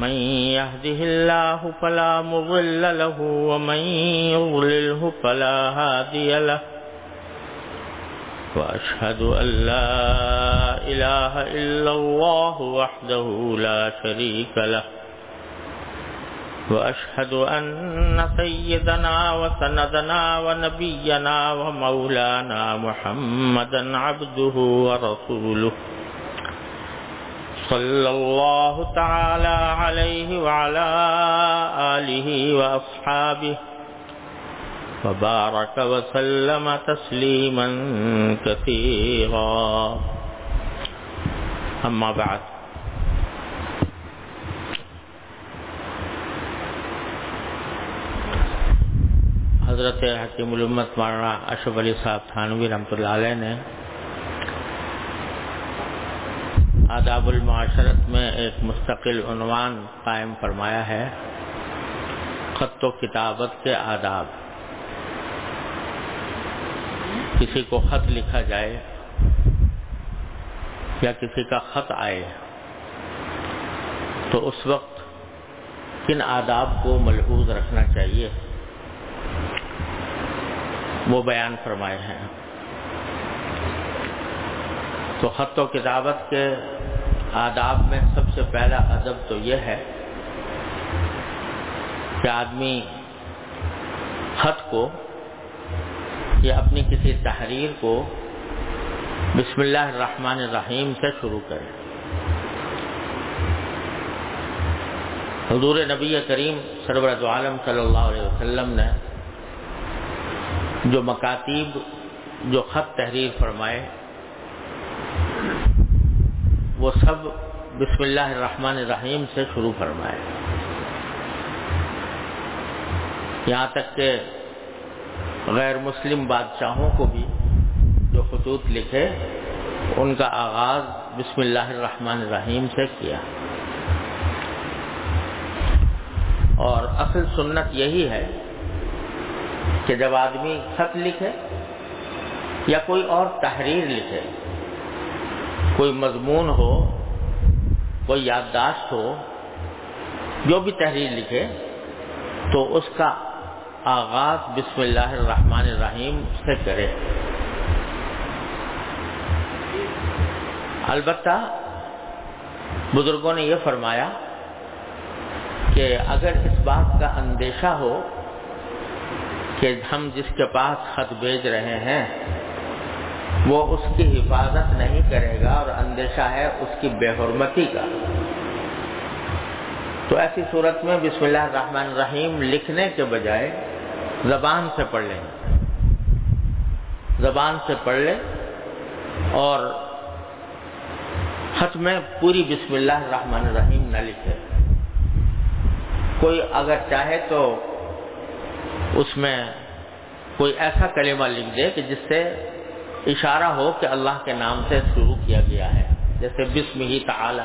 من يهده الله فلا مضل له ومن يضلله فلا هادي له وأشهد أن لا إله إلا الله وحده لا شريك له وأشهد أن سيدنا وسندنا ونبينا ومولانا محمدا عبده ورسوله صلى الله تعالى عليه وعلى آله وأصحابه وبارك وسلم تسليما كثيرا أما بعد. حضرت حکیم الامت مولانا اشرف علی صاحب تھانوی رحمۃ اللہ علیہ نے آداب المعاشرت میں ایک مستقل عنوان قائم فرمایا ہے، خط و کتابت کے آداب۔ کسی کو خط لکھا جائے یا کسی کا خط آئے، تو اس وقت کن آداب کو ملحوظ رکھنا چاہیے؟ وہ بیان فرمائے ہیں۔ تو خط و کتابت کے آداب میں سب سے پہلا ادب تو یہ ہے کہ آدمی خط کو یا اپنی کسی تحریر کو بسم اللہ الرحمن الرحیم سے شروع کرے۔ حضور نبی کریم سرورت عالم صلی اللہ علیہ وسلم نے جو مکاتیب، جو خط تحریر فرمائے وہ سب بسم اللہ الرحمن الرحیم سے شروع فرمائے۔ یہاں تک کہ غیر مسلم بادشاہوں کو بھی جو خطوط لکھے، ان کا آغاز بسم اللہ الرحمن الرحیم سے کیا۔ اور اصل سنت یہی ہے کہ جب آدمی خط لکھے یا کوئی اور تحریر لکھے کوئی مضمون ہو، کوئی یادداشت ہو، جو بھی تحریر لکھے، تو اس کا آغاز بسم اللہ الرحمن الرحیم سے کرے۔ البتہ بزرگوں نے یہ فرمایا کہ اگر اس بات کا اندیشہ ہو کہ ہم جس کے پاس خط بھیج رہے ہیں وہ اس کی حفاظت نہیں کرے گا اور اندیشہ ہے اس کی بے حرمتی کا۔ تو ایسی صورت میں بسم اللہ الرحمن الرحیم لکھنے کے بجائے زبان سے پڑھ لیں۔ زبان سے پڑھ لیں اور خط میں پوری بسم اللہ الرحمن الرحیم نہ لکھے کوئی اگر چاہے تو اس میں کوئی ایسا کلمہ لکھ دے کہ جس سے اشارہ ہو کہ اللہ کے نام سے شروع کیا گیا ہے۔ جیسے بسم ہی تعالی،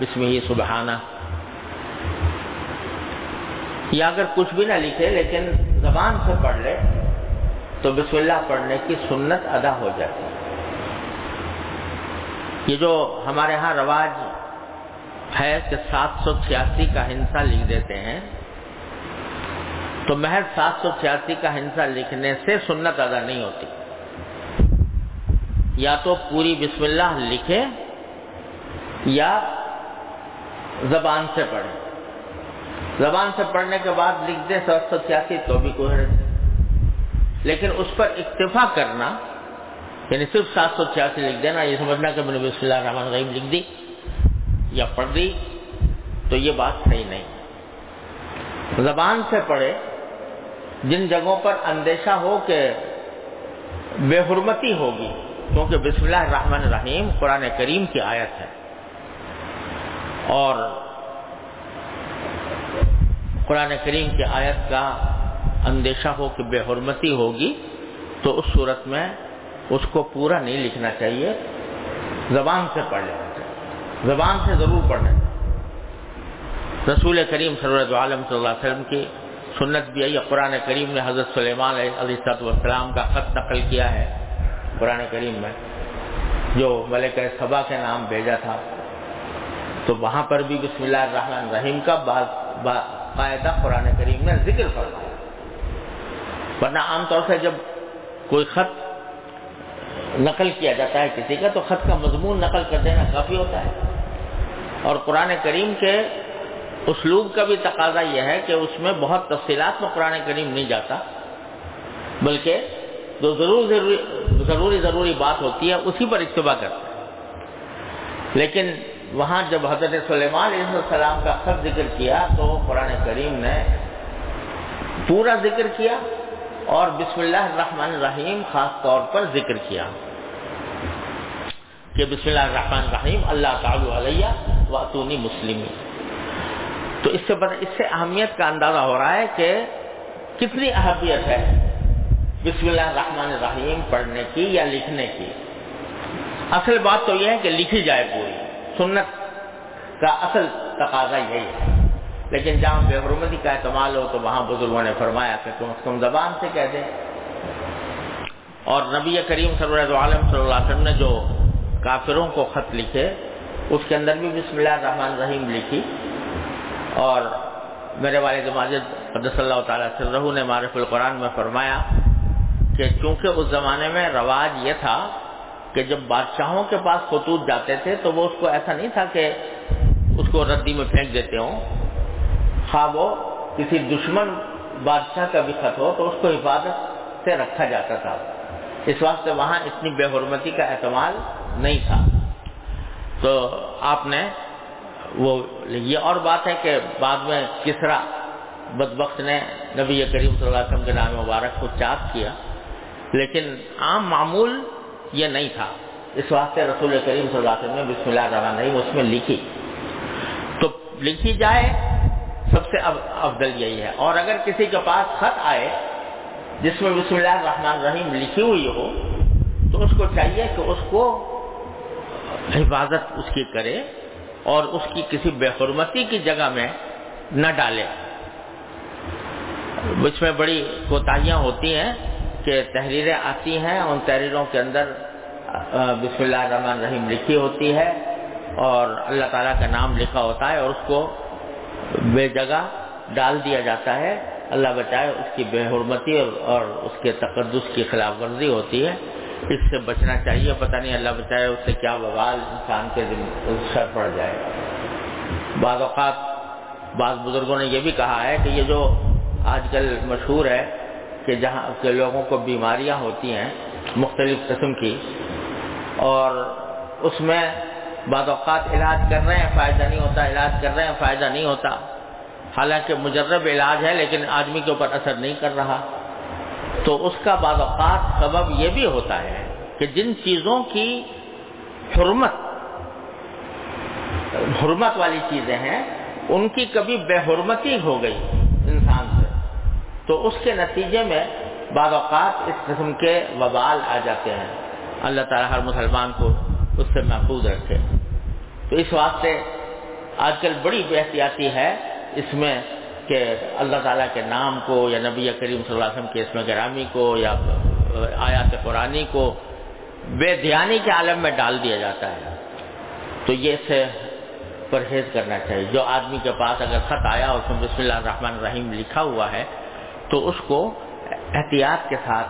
بسم ہی سبحانہ۔ یا اگر کچھ بھی نہ لکھے لیکن زبان سے پڑھ لے، تو بسم اللہ پڑھنے کی سنت ادا ہو جاتی۔ یہ جو ہمارے ہاں رواج ہے کہ سات سو چھیاسی کا ہنسا لکھ دیتے ہیں، تو محض سات سو چھیاسی کا ہنسا لکھنے سے سنت ادا نہیں ہوتی۔ یا تو پوری بسم اللہ لکھے یا زبان سے پڑھے۔ زبان سے پڑھنے کے بعد لکھ دے سات سو چھیاسی تو بھی کوئی حرج لیکن اس پر اکتفا کرنا یعنی صرف سات سو چھیاسی لکھ دینا، یہ سمجھنا کہ میں نے بسم اللہ الرحمن الرحیم لکھ دی یا پڑھ دی، تو یہ بات صحیح نہیں۔ زبان سے پڑھے، جن جگہوں پر اندیشہ ہو کہ بے حرمتی ہوگی کیونکہ بسم اللہ الرحمن الرحیم قرآن کریم کی آیت ہے۔ اور قرآن کریم کی آیت کا اندیشہ ہو کہ بے حرمتی ہوگی، تو اس صورت میں اس کو پورا نہیں لکھنا چاہیے، زبان سے پڑھ لینا چاہیے۔ زبان سے ضرور پڑھنا چاہیے۔ رسول کریم سرورت عالم صلی اللہ علیہ وسلم کی سنت بھی آئی قرآن کریم نے حضرت سلیمان علیہ والسلام کا خط نقل کیا ہے۔ قرآن کریم میں، جو ملک صبا کے نام بھیجا تھا۔ تو وہاں پر بھی بسم اللہ الرحمن الرحیم کا باقاعدہ قرآن کریم میں ذکر فرمایا۔ ورنہ عام طور سے جب کوئی خط نقل کیا جاتا ہے کسی کا، تو خط کا مضمون نقل کر دینا کافی ہوتا ہے۔ اور قرآن کریم کے اسلوب کا بھی تقاضا یہ ہے کہ اس میں بہت تفصیلات میں قرآن کریم نہیں جاتا، بلکہ جو ضرور ضروری ضروری ضروری بات ہوتی ہے، اسی پر اکتبا کرتا ہے لیکن وہاں جب حضرت سلیمان علیہ السلام کا خط ذکر کیا تو قرآن کریم نے پورا ذکر کیا اور بسم اللہ الرحمن الرحیم خاص طور پر ذکر کیا کہ بسم اللہ الرحمن الرحیم اللہ تعالی علیہ واتونی مسلم تو اس سے اس سے اہمیت کا اندازہ ہو رہا ہے کہ کتنی اہمیت ہے۔ بسم اللہ الرحمن الرحیم پڑھنے کی یا لکھنے کی؟ اصل بات تو یہ ہے کہ لکھی جائے پوری۔ سنت کا اصل تقاضا یہی ہے۔ لیکن جہاں بے حرمتی کا اعتماد ہو تو وہاں بزرگوں نے فرمایا کہ کم از کم زبان سے کہہ دیں۔ اور نبی کریم صلی عالم صلی اللہ علیہ وسلم نے جو کافروں کو خط لکھے، اس کے اندر بھی بسم اللہ الرحمن الرحیم لکھی۔ اور میرے والد ماجد قدس اللہ تعالیٰ صرح نے معرف القرآن میں فرمایا کہ چونکہ اس زمانے میں رواج یہ تھا کہ جب بادشاہوں کے پاس خطوط جاتے تھے تو وہ اس کو ایسا نہیں تھا کہ اس کو ردی میں پھینک دیتے ہوں۔ خواہ وہ کسی دشمن بادشاہ کا بھی خط ہو تو اس کو حفاظت سے رکھا جاتا تھا۔ اس واسطے وہاں اتنی بے حرمتی کا اعتماد نہیں تھا۔ تو آپ نے وہ یہ اور بات ہے کہ بعد میں کسرا بدبخت نے نبی کریم صلی اللہ علیہ وسلم کے نام مبارک کو چاک کیا۔ لیکن عام معمول یہ نہیں تھا۔ اس واسطے رسول کریم صلی اللہ علیہ وسلم نے بسم اللہ الرحمن الرحیم اس میں لکھی۔ تو لکھی جائے سب سے افضل یہی ہے۔ اور اگر کسی کے پاس خط آئے جس میں بسم اللہ الرحمن الرحیم لکھی ہوئی ہو، تو اس کو چاہیے کہ اس کو حفاظت اس کی کرے اور اس کی کسی بے حرمتی کی جگہ میں نہ ڈالے۔ اس میں بڑی کوتاہیاں ہوتی ہیں۔ کہ تحریریں آتی ہیں، ان تحریروں کے اندر بسم اللہ الرحمن الرحیم لکھی ہوتی ہے اور اللہ تعالیٰ کا نام لکھا ہوتا ہے اور اس کو بے جگہ ڈال دیا جاتا ہے۔ اللہ بچائے اس کی بے حرمتی اور اس کے تقدس کی خلاف ورزی ہوتی ہے۔ اس سے بچنا چاہیے، پتہ نہیں اللہ بچائے اس سے کیا بوال انسان کے سر پڑ جائے۔ بعض اوقات بعض بزرگوں نے یہ بھی کہا ہے کہ یہ جو آج کل مشہور ہے کہ جہاں کے لوگوں کو بیماریاں ہوتی ہیں مختلف قسم کی، اور اس میں بعض اوقات علاج کر رہے ہیں، فائدہ نہیں ہوتا، علاج کر رہے ہیں، فائدہ نہیں ہوتا۔ حالانکہ مجرب علاج ہے، لیکن آدمی کے اوپر اثر نہیں کر رہا۔ تو اس کا بعض اوقات سبب یہ بھی ہوتا ہے کہ جن چیزوں کی حرمت حرمت والی چیزیں ہیں، ان کی کبھی بے حرمتی ہو گئی انسان سے۔ تو اس کے نتیجے میں بعض اوقات اس قسم کے وبال آ جاتے ہیں۔ اللہ تعالیٰ ہر مسلمان کو اس سے محفوظ رکھے۔ تو اس واسطے آج کل بڑی احتیاطی ہے اس میں کہ اللہ تعالیٰ کے نام کو یا نبی کریم صلی اللہ علیہ وسلم کے اسم گرامی کو یا آیات قرآنی کو بے دھیانی کے عالم میں ڈال دیا جاتا ہے۔ تو یہ سے پرہیز کرنا چاہیے۔ جو آدمی کے پاس اگر خط آیا اس میں بسم اللہ الرحمن الرحیم لکھا ہوا ہے تو اس کو احتیاط کے ساتھ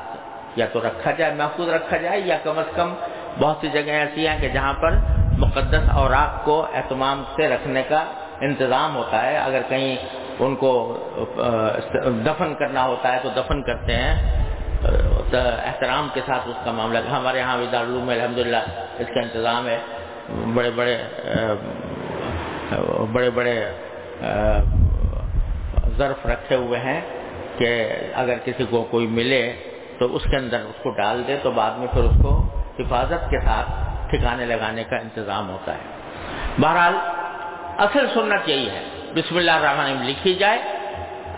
یا تو رکھا جائے، محفوظ رکھا جائے، یا کم از کم بہت سی جگہیں ایسی ہیں کہ جہاں پر مقدس اوراق کو اہتمام سے رکھنے کا انتظام ہوتا ہے۔ اگر کہیں ان کو دفن کرنا ہوتا ہے تو دفن کرتے ہیں۔ احترام کے ساتھ اس کا معاملہ۔ ہمارے یہاں بھی دارالعلوم میں الحمد للہ اس کا انتظام ہے۔ بڑے بڑے بڑے بڑے ظرف رکھے ہوئے ہیں۔ کہ اگر کسی کو کوئی ملے تو اس کے اندر اس کو ڈال دے تو بعد میں پھر اس کو حفاظت کے ساتھ ٹھکانے لگانے کا انتظام ہوتا ہے۔ بہرحال اصل سنت یہی ہے۔ بسم اللہ الرحمن الرحیم لکھی جائے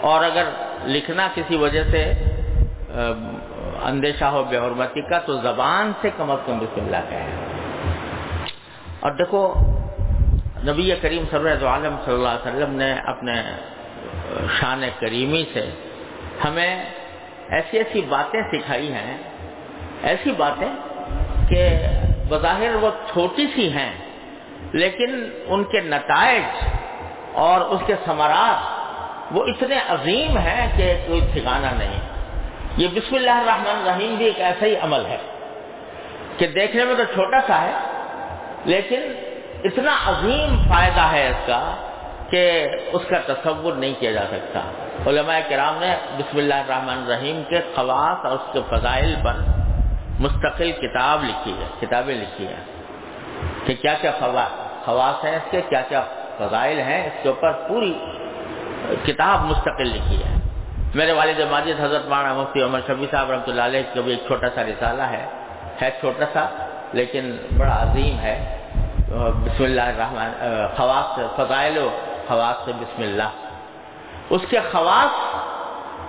اور اگر لکھنا کسی وجہ سے اندیشہ ہو، بے حرمتی کا، تو زبان سے کم از کم بسم اللہ کہیں اور دیکھو، نبی کریم سرور عالم صلی اللہ علیہ وسلم نے اپنے شان کریمی سے ہمیں ایسی ایسی باتیں سکھائی ہیں، ایسی باتیں کہ بظاہر وہ چھوٹی سی ہیں، لیکن ان کے نتائج اور اس کے ثمرات وہ اتنے عظیم ہیں کہ کوئی ٹھکانا نہیں۔ یہ بسم اللہ الرحمن الرحیم بھی ایک ایسا ہی عمل ہے کہ دیکھنے میں تو چھوٹا سا ہے، لیکن اتنا عظیم فائدہ ہے اس کا کہ اس کا تصور نہیں کیا جا سکتا۔ علماء کرام نے بسم اللہ الرحمن الرحیم کے خواص اور اس کے فضائل پر مستقل کتاب لکھی ہے، کتابیں لکھی ہیں کہ کیا کیا خواص ہیں اس کے، کیا کیا فضائل ہیں، اس کے اوپر پوری کتاب مستقل لکھی ہے۔ میرے والد ماجد حضرت مانا مفتی عمر شبی صاحب رحمۃ اللہ علیہ کا بھی ایک چھوٹا سا رسالہ ہے ہے چھوٹا سا لیکن بڑا عظیم ہے۔ بسم اللہ الرحمن، خواص، فضائل و خواص سے بسم اللہ۔ اس کے خواص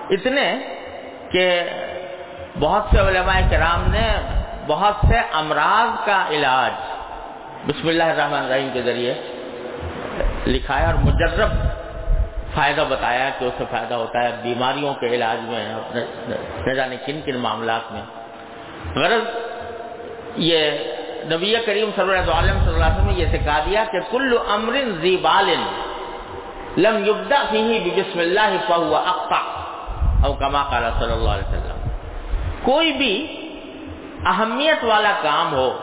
اتنے کہ بہت سے علماء کرام نے بہت سے امراض کا علاج بسم اللہ الرحمن الرحیم کے ذریعے لکھایا اور مجرب فائدہ بتایا کہ اس سے فائدہ ہوتا ہے بیماریوں کے علاج میں نہ جانے کن کن معاملات میں۔ غرض یہ نبی کریم صلی اللہ علیہ وسلم نے یہ سکھا دیا کہ کل امر زیبال لم یبدا فیہ بسم اللہ فہو اقطع او کما قال صلی اللہ علیہ وسلم. کوئی بھی اہمیت والا کام ہو،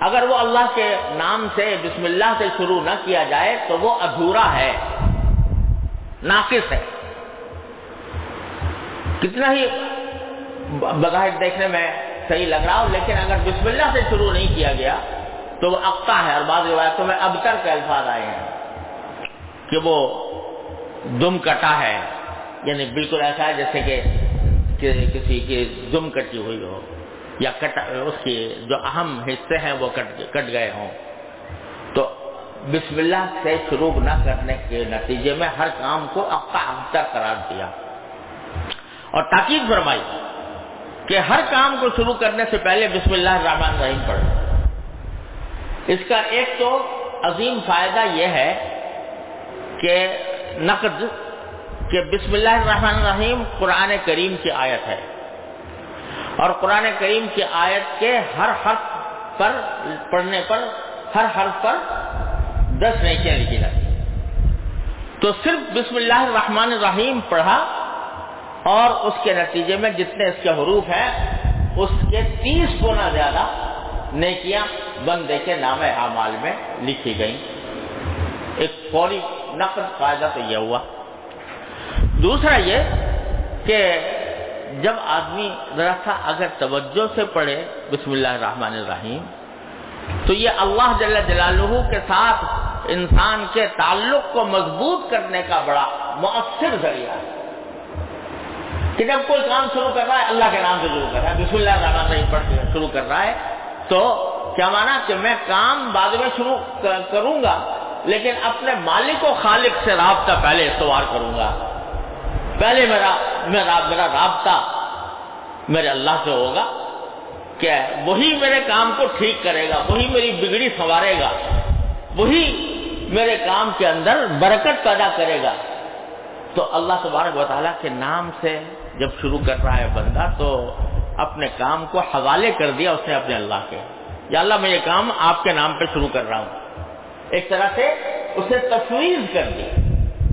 اگر وہ اللہ کے نام سے، بسم اللہ سے شروع نہ کیا جائے، تو وہ ادھورا ہے، ناقص ہے۔ کتنا ہی بظاہر دیکھنے میں صحیح لگ رہا ہو، لیکن اگر بسم اللہ سے شروع نہیں کیا گیا، تو وہ اقتا ہے اور بعض روایتوں میں ابتر کے الفاظ آئے ہیں۔ کہ وہ دم کٹا ہے۔ یعنی بالکل ایسا ہے جیسے کہ کسی کی دم کٹی ہوئی ہو یا کٹ اس کی جو اہم حصے ہیں وہ کٹ کٹ گئے ہوں۔ تو بسم اللہ سے شروع نہ کرنے کے نتیجے میں ہر کام کو اقتا اختر قرار دیا۔ اور تاکید فرمائی کہ ہر کام کو شروع کرنے سے پہلے بسم اللہ الرحمن الرحیم پڑھ اس کا ایک تو عظیم فائدہ یہ ہے کہ نقد کہ بسم اللہ الرحمن الرحیم قرآن کریم کی آیت ہے۔ اور قرآن کریم کی آیت کے ہر حرف پر پڑھنے پر ہر حرف پر دس نیکیاں لکھی جاتی تو صرف بسم اللہ الرحمن الرحیم پڑھا اور اس کے نتیجے میں جتنے اس کے حروف ہیں، اس کے تیس گنا زیادہ نیکیاں بندے کے نام اعمال میں لکھی گئیں۔ ایک فوری نقد فائدہ تو یہ ہوا۔ دوسرا یہ کہ جب آدمی ذرا سا اگر توجہ سے پڑھے، بسم اللہ الرحمن الرحیم، تو یہ اللہ جل جلالہ کے ساتھ انسان کے تعلق کو مضبوط کرنے کا بڑا مؤثر ذریعہ ہے۔ کہ جب کوئی کام شروع کر رہا ہے، اللہ کے نام سے شروع کر رہا ہے، بسم اللہ الرحمن الرحیم پڑھ کے شروع کر رہا ہے، تو کیا مانا کہ میں کام بعد میں شروع کروں گا لیکن اپنے مالک و خالق سے رابطہ پہلے استوار کروں گا۔ پہلے میرا میرا میرا رابطہ میرے اللہ سے ہوگا کہ وہی میرے کام کو ٹھیک کرے گا، وہی میری بگڑی سنوارے گا، وہی میرے کام کے اندر برکت پیدا کرے گا۔ تو اللہ تبارک و تعالیٰ کے نام سے جب شروع کر رہا ہے بندہ، تو اپنے کام کو حوالے کر دیا اس نے اپنے اللہ کے۔ یا اللہ، میں یہ کام آپ کے نام پہ شروع کر رہا ہوں۔ ایک طرح سے اسے تفویض کر دی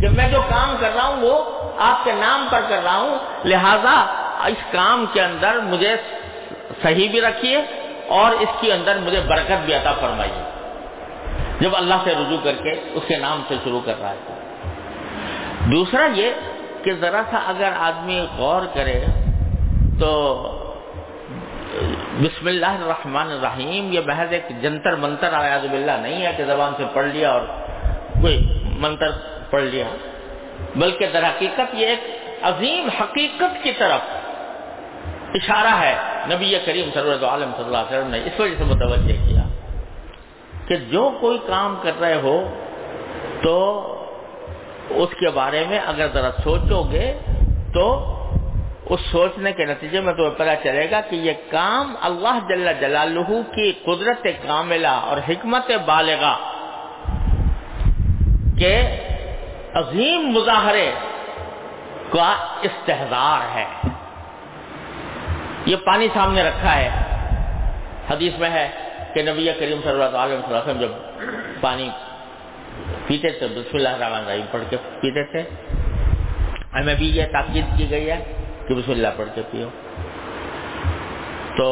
کہ میں جو کام کر رہا ہوں وہ آپ کے نام پر کر رہا ہوں، لہذا اس کام کے اندر مجھے صحیح بھی رکھیے اور اس کے اندر مجھے برکت بھی عطا فرمائیے۔ جب اللہ سے رجوع کر کے اس کے نام سے شروع کر رہا ہے۔ دوسرا یہ کہ ذرا سا اگر آدمی غور کرے تو بسم اللہ الرحمن الرحیم، یہ محض ایک جنتر منتر آیاز باللہ، نہیں ہے کہ زبان سے پڑھ لیا اور کوئی منتر پڑھ لیا۔ بلکہ در حقیقت یہ ایک عظیم حقیقت کی طرف اشارہ ہے۔ نبی کریم صلی عالم صلی اللہ علیہ وسلم نے اس وجہ سے متوجہ کیا کہ جو کوئی کام کر رہے ہو تو اس کے بارے میں اگر ذرا سوچو گے تو اس سوچنے کے نتیجے میں تمہیں پتا چلے گا کہ یہ کام اللہ جل جلالہ کی قدرت کاملہ اور حکمت بالغا کے عظیم مظاہرے کا استحدار ہے۔ یہ پانی سامنے رکھا ہے۔ حدیث میں ہے کہ نبی کریم صلی اللہ علیہ وسلم جب پانی پیتے تھے، بسم اللہ الرحمن الرحیم پڑھ کے پیتے تھے۔ ہمیں بھی یہ تاکید کی گئی ہے۔ کہ بسم اللہ پڑھ کے پیو۔ تو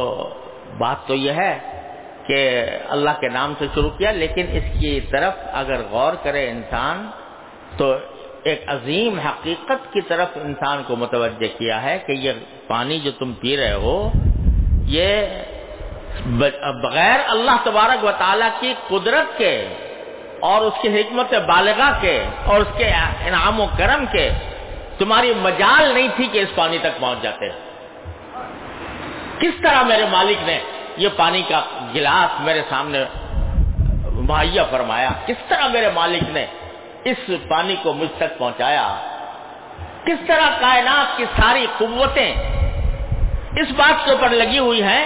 بات تو یہ ہے کہ اللہ کے نام سے شروع کیا، لیکن اس کی طرف اگر غور کرے انسان، تو ایک عظیم حقیقت کی طرف انسان کو متوجہ کیا ہے کہ یہ پانی جو تم پی رہے ہو، یہ بغیر اللہ تبارک و تعالیٰ کی قدرت کے اور اس کی حکمت بالغاہ کے اور اس کے انعام و کرم کے تمہاری مجال نہیں تھی کہ اس پانی تک پہنچ جاتے کس طرح میرے مالک نے یہ پانی کا گلاس میرے سامنے مہیا فرمایا؟ کس طرح میرے مالک نے اس پانی کو مجھ تک پہنچایا؟ کس طرح کائنات کی ساری قوتیں اس بات کے اوپر لگی ہوئی ہیں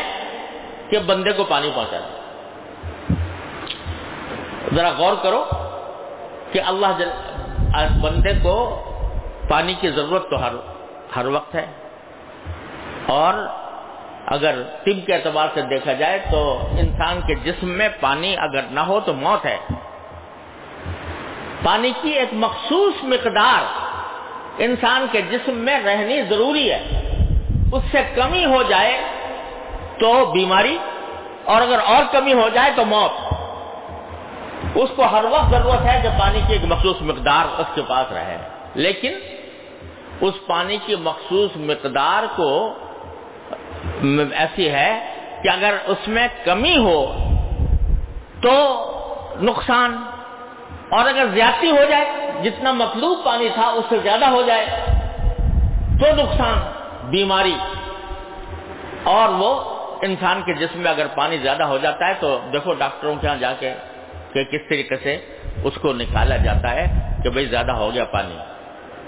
کہ بندے کو پانی پہنچا دے ذرا غور کرو کہ اللہ جل بندے کو پانی کی ضرورت تو ہر ہر وقت ہے۔ اور اگر طب کے اعتبار سے دیکھا جائے تو انسان کے جسم میں پانی اگر نہ ہو تو موت ہے۔ پانی کی ایک مخصوص مقدار انسان کے جسم میں رہنی ضروری ہے۔ اس سے کمی ہو جائے تو بیماری، اور اگر اور کمی ہو جائے تو موت۔ اس کو ہر وقت ضرورت ہے کہ پانی کی ایک مخصوص مقدار اس کے پاس رہے۔ لیکن اس پانی کی مخصوص مقدار کو ایسی ہے کہ اگر اس میں کمی ہو تو نقصان اور اگر زیادتی ہو جائے، جتنا مطلوب پانی تھا اس سے زیادہ ہو جائے، تو نقصان بیماری اور وہ انسان کے جسم میں اگر پانی زیادہ ہو جاتا ہے تو دیکھو ڈاکٹروں کے یہاں جا کے کہ کس طریقے سے اس کو نکالا جاتا ہے کہ بھئی زیادہ ہو گیا پانی۔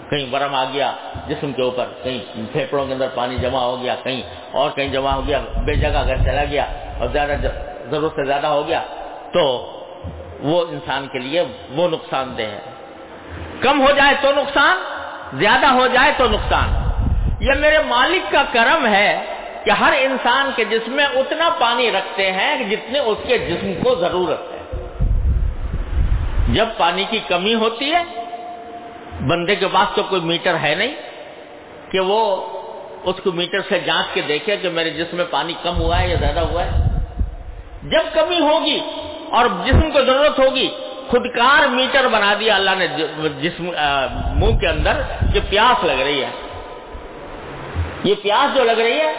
کہیں برم آ گیا جسم کے اوپر، کہیں پھیپڑوں کے اندر پانی جمع ہو گیا، کہیں اور کہیں جمع ہو گیا، بے جگہ اگر چلا گیا اور زیادہ ضرورت سے زیادہ ہو گیا، تو وہ انسان کے لیے وہ نقصان دہ ہے۔ کم ہو جائے تو نقصان، زیادہ ہو جائے تو نقصان۔ یہ میرے مالک کا کرم ہے کہ ہر انسان کے جسم میں اتنا پانی رکھتے ہیں جتنے اس کے جسم کو ضرورت ہے۔ جب پانی کی کمی ہوتی ہے بندے کے پاس تو کوئی میٹر ہے نہیں کہ وہ اس کو میٹر سے جانچ کے دیکھے کہ میرے جسم میں پانی کم ہوا ہے یا زیادہ ہوا ہے۔ جب کمی ہوگی اور جسم کو ضرورت ہوگی، خودکار میٹر بنا دیا اللہ نے جسم منہ کے اندر کہ پیاس لگ رہی ہے۔ یہ پیاس جو لگ رہی ہے،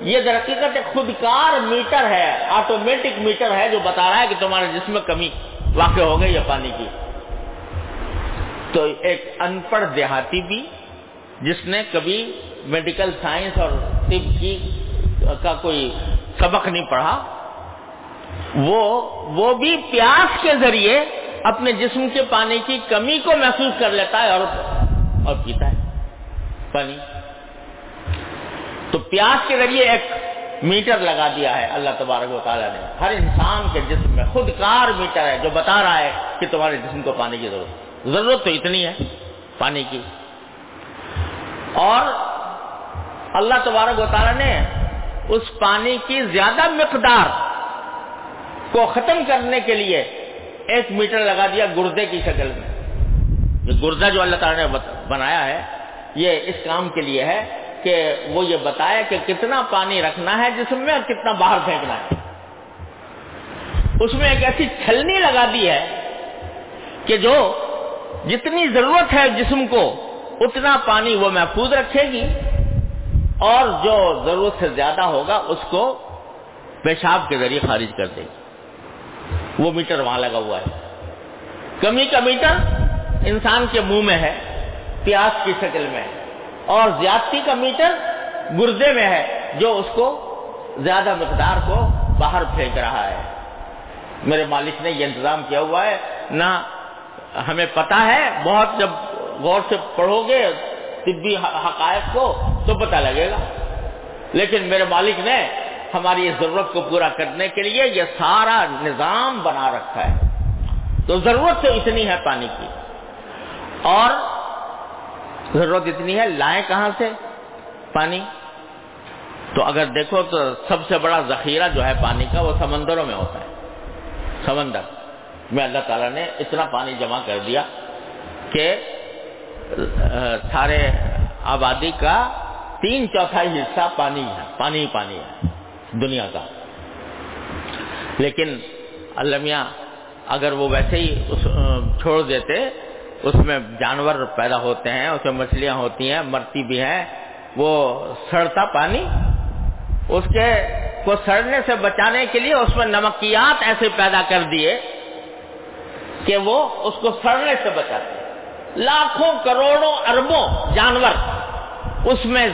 یہ درقیقت ایک خودکار میٹر ہے، آٹومیٹک میٹر ہے جو بتا رہا ہے کہ تمہارے جسم میں کمی واقع ہو گئی ہے پانی کی۔ تو ایک ان پڑھ دیہاتی بھی، جس نے کبھی میڈیکل سائنس اور طب کی کا کوئی سبق نہیں پڑھا، وہ وہ بھی پیاس کے ذریعے اپنے جسم کے پانی کی کمی کو محسوس کر لیتا ہے اور اور پیتا ہے پانی۔ تو پیاس کے ذریعے ایک میٹر لگا دیا ہے اللہ تبارک و تعالیٰ نے۔ ہر انسان کے جسم میں خود کار میٹر ہے جو بتا رہا ہے کہ تمہارے جسم کو پانی کی ضرورت ہے۔ ضرورت تو اتنی ہے پانی کی۔ اور اللہ تبارک و تعالیٰ نے اس پانی کی زیادہ مقدار کو ختم کرنے کے لیے ایک میٹر لگا دیا گردے کی شکل میں۔ یہ گردہ جو اللہ تعالیٰ نے بنایا ہے، یہ اس کام کے لیے ہے کہ وہ یہ بتایا کہ کتنا پانی رکھنا ہے جسم میں اور کتنا باہر پھینکنا ہے۔ اس میں ایک ایسی چھلنی لگا دی ہے کہ جو جتنی ضرورت ہے جسم کو، اتنا پانی وہ محفوظ رکھے گی۔ اور جو ضرورت سے زیادہ ہوگا، اس کو پیشاب کے ذریعے خارج کر دے گی۔ وہ میٹر وہاں لگا ہوا ہے۔ کمی کا میٹر انسان کے منہ میں ہے، پیاس کی شکل میں ہے۔ اور زیادتی کا میٹر گردے میں ہے، جو اس کو زیادہ مقدار کو باہر پھینک رہا ہے۔ میرے مالک نے یہ انتظام کیا ہوا ہے، نہ ہمیں پتا ہے، بہت جب غور سے پڑھو گے طبی حقائق کو تو پتہ لگے گا۔ لیکن میرے مالک نے ہماری اس ضرورت کو پورا کرنے کے لیے یہ سارا نظام بنا رکھا ہے۔ تو ضرورت تو اتنی ہے پانی کی۔ اور ضرورت اتنی ہے، لائیں کہاں سے؟ پانی۔ تو اگر دیکھو تو سب سے بڑا ذخیرہ جو ہے پانی کا وہ سمندروں میں ہوتا ہے۔ سمندر۔ میں اللہ تعالیٰ نے اتنا پانی جمع کر دیا کہ سارے آبادی کا تین چوتھائی حصہ پانی ہے، پانی ہی پانی ہے، دنیا کا۔ لیکن المیاں اگر وہ ویسے ہی چھوڑ دیتے، اس میں جانور پیدا ہوتے ہیں، اس میں مچھلیاں ہوتی ہیں، مرتی بھی ہیں، وہ سڑتا پانی، اس کے، کو سڑنے سے بچانے کے لیے اس میں نمکیات ایسے پیدا کر دیے کہ وہ اس کو سڑنے سے بچاتے لاکھوں کروڑوں اربوں جانور اس میں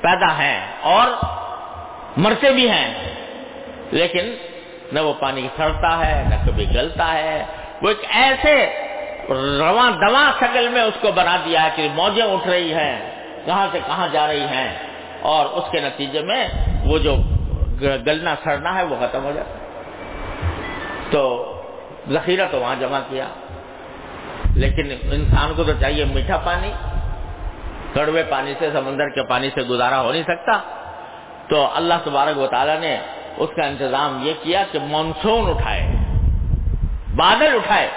پیدا ہیں اور مرتے بھی ہیں۔ لیکن نہ وہ پانی سڑتا ہے، نہ کبھی گلتا ہے۔ وہ ایک ایسے رواں دواں شکل میں اس کو بنا دیا ہے کہ موجیں اٹھ رہی ہیں، کہاں سے کہاں جا رہی ہیں۔ اور اس کے نتیجے میں وہ جو گلنا سڑنا ہے وہ ختم ہو جاتا ہے۔ تو ذخیرہ تو وہاں جمع کیا۔ لیکن انسان کو تو چاہیے میٹھا پانی، کڑوے پانی سے، سمندر کے پانی سے گزارا ہو نہیں سکتا۔ تو اللہ تبارک و تعالیٰ نے اس کا انتظام یہ کیا کہ مانسون اٹھائے، بادل اٹھائے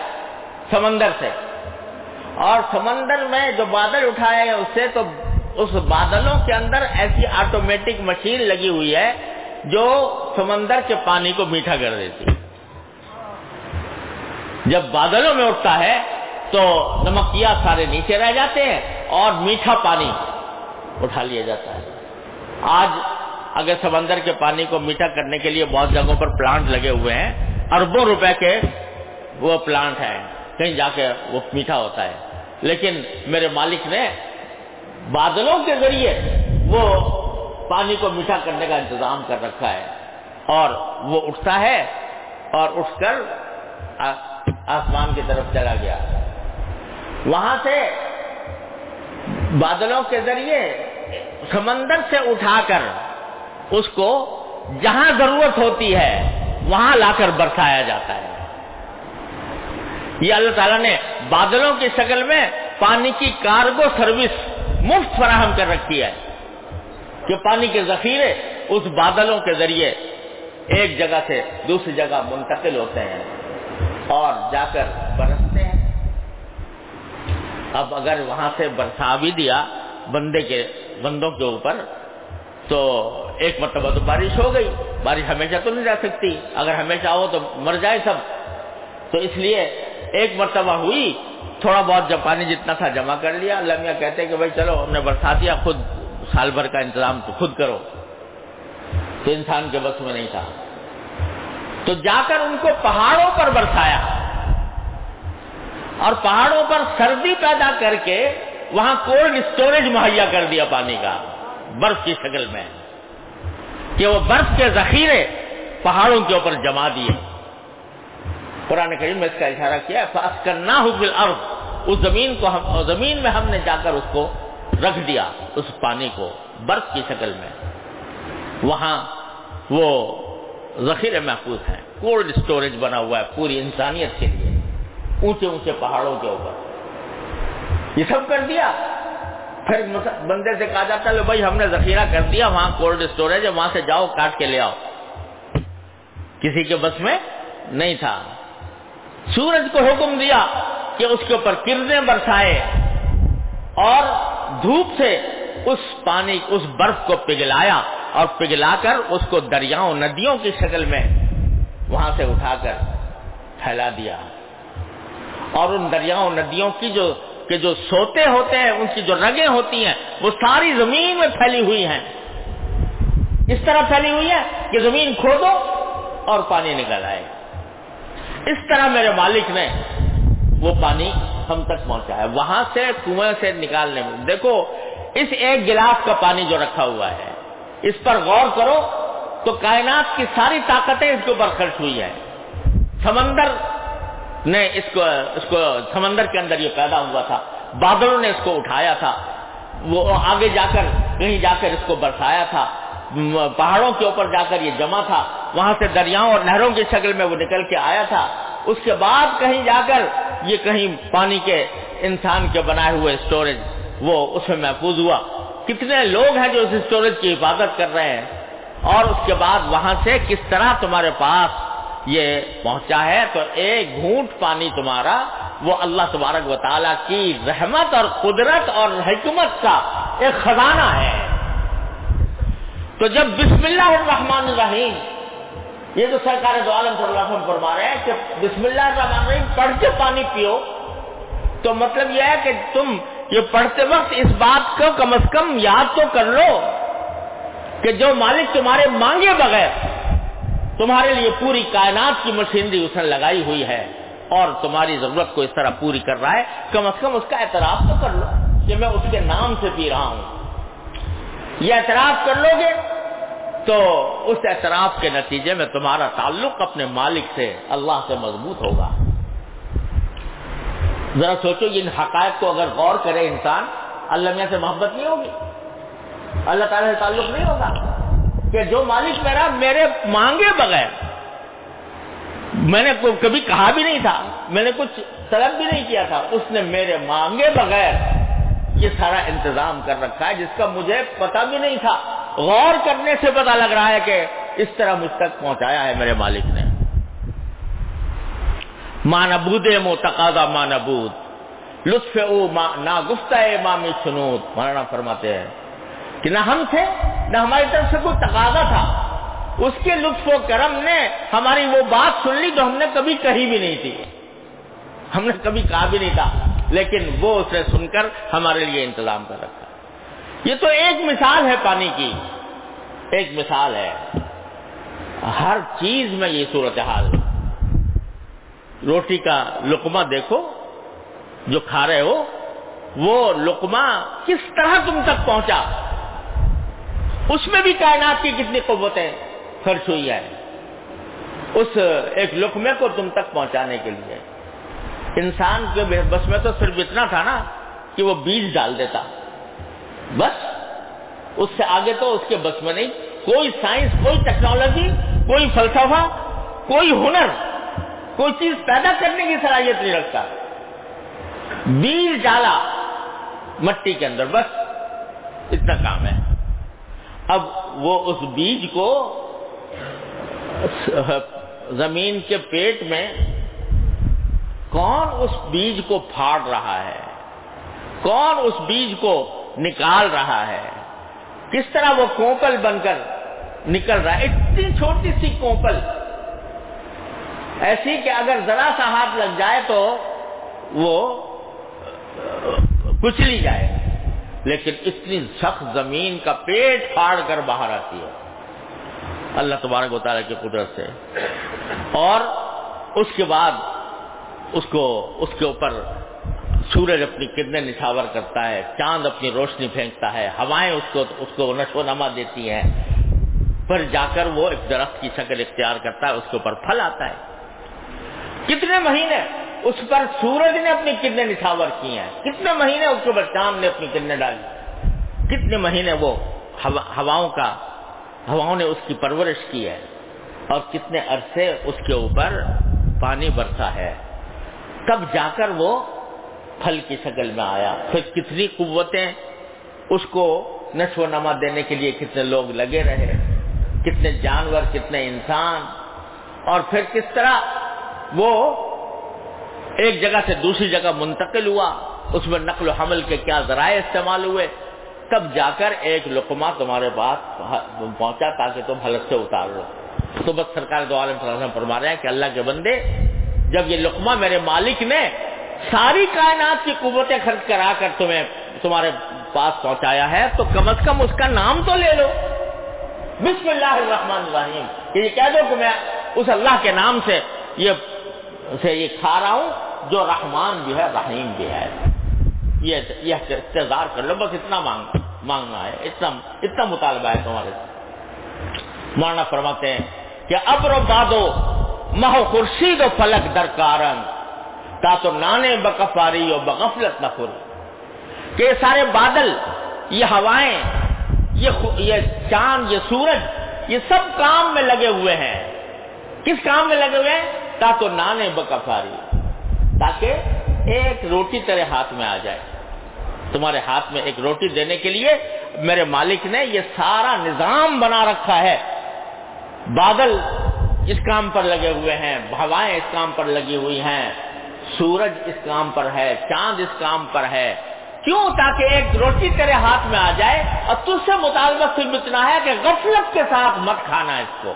سمندر سے۔ اور سمندر میں جو بادل اٹھائے اس سے تو اس بادلوں کے اندر ایسی آٹومیٹک مشین لگی ہوئی ہے جو سمندر کے پانی کو میٹھا کر دیتی۔ جب بادلوں میں اٹھتا ہے تو نمکیا سارے نیچے رہ جاتے ہیں اور میٹھا پانی اٹھا لیا جاتا ہے۔ آج اگر سمندر کے پانی کو میٹھا کرنے کے لیے بہت جگہوں پر پلانٹ لگے ہوئے ہیں، اربوں روپے کے وہ پلانٹ ہیں، کہیں جا کے وہ میٹھا ہوتا ہے۔ لیکن میرے مالک نے بادلوں کے ذریعے وہ پانی کو میٹھا کرنے کا انتظام کر رکھا ہے اور وہ اٹھتا ہے اور اٹھ کر آسمان کی طرف چلا گیا۔ وہاں سے بادلوں کے ذریعے سمندر سے اٹھا کر اس کو جہاں ضرورت ہوتی ہے، وہاں لا کر برسایا جاتا ہے۔ یہ اللہ تعالیٰ نے بادلوں کی شکل میں پانی کی کارگو سروس مفت فراہم کر رکھی ہے۔ کہ پانی کے ذخیرے اس بادلوں کے ذریعے ایک جگہ سے دوسری جگہ منتقل ہوتے ہیں۔ اور جا کر برستے ہیں۔ اب اگر وہاں سے برسا بھی دیا بندے کے بندوں کے اوپر، تو ایک مرتبہ تو بارش ہو گئی۔ بارش ہمیشہ تو نہیں جا سکتی۔ اگر ہمیشہ ہو تو مر جائے سب۔ تو اس لیے ایک مرتبہ ہوئی، تھوڑا بہت جب پانی جتنا تھا جمع کر لیا۔ لمیا کہتے کہ بھائی چلو ہم نے برسا دیا، خود سال بھر کا انتظام تو خود کرو۔ تو انسان کے بس میں نہیں تھا۔ تو جا کر ان کو پہاڑوں پر برسایا اور پہاڑوں پر سردی پیدا کر کے وہاں کولڈ اسٹوریج مہیا کر دیا پانی کا برف کی شکل میں کہ وہ برف کے ذخیرے پہاڑوں کے اوپر جما دیے۔ قرآن کریم میں اس کا اشارہ کیا فاس کرنا ہو ارب اس زمین کو ہم زمین میں ہم نے جا کر اس کو رکھ دیا، اس پانی کو، برف کی شکل میں۔ وہاں وہ ذخیرے محفوظ ہیں۔ کولڈ اسٹوریج بنا ہوا ہے پوری انسانیت کے لیے۔ اونچے اونچے پہاڑوں کے اوپر۔ یہ سب کر دیا۔ پھر بندے سے کہا جاتا ہے بھائی ہم نے ذخیرہ کر دیا، وہاں کولڈ اسٹوریج ہے، وہاں سے جاؤ، کاٹ کے لے آؤ۔ کسی کے بس میں نہیں تھا۔ سورج کو حکم دیا کہ اس کے اوپر کرنے برسائے۔ اور دھوپ سے اس پانی، اس برف کو پگلایا اور پگلا کر اس کو دریاؤں، ندیوں کی شکل میں وہاں سے اٹھا کر پھیلا دیا۔ اور ان دریاؤں، ندیوں کی جو کہ جو سوتے ہوتے ہیں، ان کی جو رگیں ہوتی ہیں، وہ ساری زمین میں پھیلی ہوئی ہیں۔ اس طرح پھیلی ہوئی ہے کہ زمین کھودو اور پانی نکل آئے۔ اس طرح میرے مالک نے وہ پانی ہم تک پہنچا ہے وہاں سے کنویں سے نکالنے میں دیکھو، اس ایک گلاس کا پانی جو رکھا ہوا ہے اس پر غور کرو تو کائنات کی ساری طاقتیں اس کے اوپر خرچ ہوئی ہیں۔ سمندر نے اس کو اس کو سمندر کے اندر یہ پیدا ہوا تھا۔ بادلوں نے اس کو اٹھایا تھا۔ وہ آگے جا کر کہیں جا کر اس کو برسایا تھا۔ پہاڑوں کے اوپر جا کر یہ جمع تھا۔ وہاں سے دریاؤں اور نہروں کی شکل میں وہ نکل کے آیا تھا۔ اس کے بعد کہیں جا کر یہ کہیں پانی کے انسان کے بنائے ہوئے اسٹوریج وہ اس میں محفوظ ہوا۔ کتنے لوگ ہیں جو اس اسٹوریج کی حفاظت کر رہے ہیں؟ اور اس کے بعد وہاں سے کس طرح تمہارے پاس یہ پہنچا ہے؟ تو ایک گھونٹ پانی تمہارا، وہ اللہ تبارک و تعالیٰ کی رحمت اور قدرت اور حکمت کا ایک خزانہ ہے۔ تو جب بسم اللہ الرحمن الرحیم، یہ تو سرکار دو عالم صلی اللہ علیہ وسلم فرما رہے ہیں کہ بسم اللہ الرحمن الرحیم، پڑھ کے پانی پیو۔ تو مطلب یہ ہے کہ تم یہ پڑھتے وقت اس بات کو کم از کم یاد تو کر لو کہ جو مالک تمہارے مانگے بغیر تمہارے لیے پوری کائنات کی مشینری اس نے لگائی ہوئی ہے اور تمہاری ضرورت کو اس طرح پوری کر رہا ہے، کم از کم اس کا اعتراف تو کر لو کہ میں اس کے نام سے پی رہا ہوں۔ یہ اعتراف کر لو گے تو اس اعتراف کے نتیجے میں تمہارا تعلق اپنے مالک سے اللہ سے مضبوط ہوگا۔ ذرا سوچو ان حقائق کو اگر غور کرے انسان، اللہ میاں سے محبت نہیں ہوگی؟ اللہ تعالیٰ سے تعلق نہیں ہوگا؟ کہ جو مالک میرا، میرے مانگے بغیر، میں نے کبھی کہا بھی نہیں تھا، میں نے کچھ طلب بھی نہیں کیا تھا، اس نے میرے مانگے بغیر یہ سارا انتظام کر رکھا ہے، جس کا مجھے پتا بھی نہیں تھا۔ غور کرنے سے پتا لگ رہا ہے کہ اس طرح مجھ تک پہنچایا ہے میرے مالک نے۔ مانبود مو تقاضا مانبود لطف او نہ گفتہ مامی سنوت مولانا فرماتے ہیں کہ نہ ہم تھے، نہ ہماری طرف سے کوئی تقاضا تھا۔ اس کے لطف و کرم نے ہماری وہ بات سن لی جو ہم نے کبھی کہی بھی نہیں تھی۔ ہم نے کبھی کہا بھی نہیں تھا، لیکن وہ اسے سن کر ہمارے لیے انتظام کر رکھا۔ یہ تو ایک مثال ہے پانی کی۔ ایک مثال ہے۔ ہر چیز میں یہ صورتحال۔ روٹی کا لقمہ دیکھو، جو کھا رہے ہو، وہ لقمہ کس طرح تم تک پہنچا؟ اس میں بھی کائنات کی کتنی قوتیں خرچ ہوئی ہے اس ایک لقمے کو تم تک پہنچانے کے لیے۔ انسان کے بس میں تو صرف اتنا تھا نا کہ وہ بیج ڈال دیتا۔ بس، اس سے آگے تو اس کے بس میں نہیں، کوئی سائنس، کوئی ٹیکنالوجی، کوئی فلسفہ، کوئی ہنر کوئی چیز پیدا کرنے کی صلاحیت نہیں رکھتا۔ بیج ڈالا مٹی کے اندر، بس اتنا کام ہے۔ اب وہ اس بیج کو زمین کے پیٹ میں کون اس بیج کو پھاڑ رہا ہے؟ کون اس بیج کو نکال رہا ہے؟ کس طرح وہ کوپل بن کر نکل رہا ہے؟ اتنی چھوٹی سی کوپل ایسی کہ اگر ذرا سا ہاتھ لگ جائے تو وہ کچلی جائے لیکن اتنی سخت زمین کا پیٹ پھاڑ کر باہر آتی ہے۔ اللہ تبارک و تعالیٰ کی قدرت سے۔ اور اس کے بعد اس کو، اس کے اوپر سورج اپنی کرنیں نچھاور کرتا ہے، چاند اپنی روشنی پھینکتا ہے، ہوائیں اس کو اس کو نشو نما دیتی ہیں۔ پر جا کر وہ ایک درخت کی شکل اختیار کرتا ہے، اس کے اوپر پھل آتا ہے۔ کتنے مہینے اس پر سورج نے اپنی کرنیں نچھاور کی ہیں؟ کتنے مہینے اس کے اوپر چاند نے اپنی کرنیں ڈالی؟ کتنے مہینے وہ ہواؤں کا ہواؤں نے اس کی پرورش کی ہے؟ اور کتنے عرصے اس کے اوپر پانی برسا ہے؟ تب جا کر وہ پھل کی شکل میں آیا؟ پھر کتنی قوتیں اس کو نشو و نما دینے کے لیے کتنے لوگ لگے رہے؟ کتنے جانور، کتنے انسان؟ اور پھر کس طرح وہ ایک جگہ سے دوسری جگہ منتقل ہوا، اس میں نقل و حمل کے کیا ذرائع استعمال ہوئے۔ تب جا کر ایک لقمہ تمہارے پاس پہنچا تاکہ تم حلق سے اتار لو۔ تو بس سرکار دو عالم صلی اللہ علیہ وسلم فرما رہے ہیں کہ اللہ کے بندے، جب یہ لقمہ میرے مالک نے ساری کائنات کی قوتیں خرچ کرا کر تمہیں تمہارے پاس پہنچایا ہے، تو کم از کم اس کا نام تو لے لو۔ بسم اللہ الرحمن الرحیم، کہ یہ کہہ دو کہ میں اس اللہ کے نام سے یہ سے یہ کھا رہا ہوں جو رحمان بھی ہے، رحیم بھی ہے۔ یہ یہ انتظار کر لو، بس اتنا مانگ، مانگنا ہے، اتنا اتنا مطالبہ ہے تمہارے سے مانا فرماتے ہیں کہ اب رو بادو مہو خورشید و فلک درکارن تا تو نانے بکفاری و بغفلت نہ خور۔ کہ یہ سارے بادل، یہ ہوائیں، یہ یہ چاند، یہ سورج، یہ سب کام میں لگے ہوئے ہیں۔ کس کام میں لگے ہوئے ہیں؟ تا تو نانے بکفاری تاکہ ایک روٹی تیرے ہاتھ میں آ جائے۔ تمہارے ہاتھ میں ایک روٹی دینے کے لیے میرے مالک نے یہ سارا نظام بنا رکھا ہے۔ بادل اس کام پر لگے ہوئے ہیں، ہوائیں اس کام پر لگی ہوئی ہیں، سورج اس کام پر ہے، چاند اس کام پر ہے۔ کیوں؟ تاکہ ایک روٹی تیرے ہاتھ میں آ جائے اور تجھ سے مطالبہ صرف اتنا ہے کہ غفلت کے ساتھ مت کھانا اس کو۔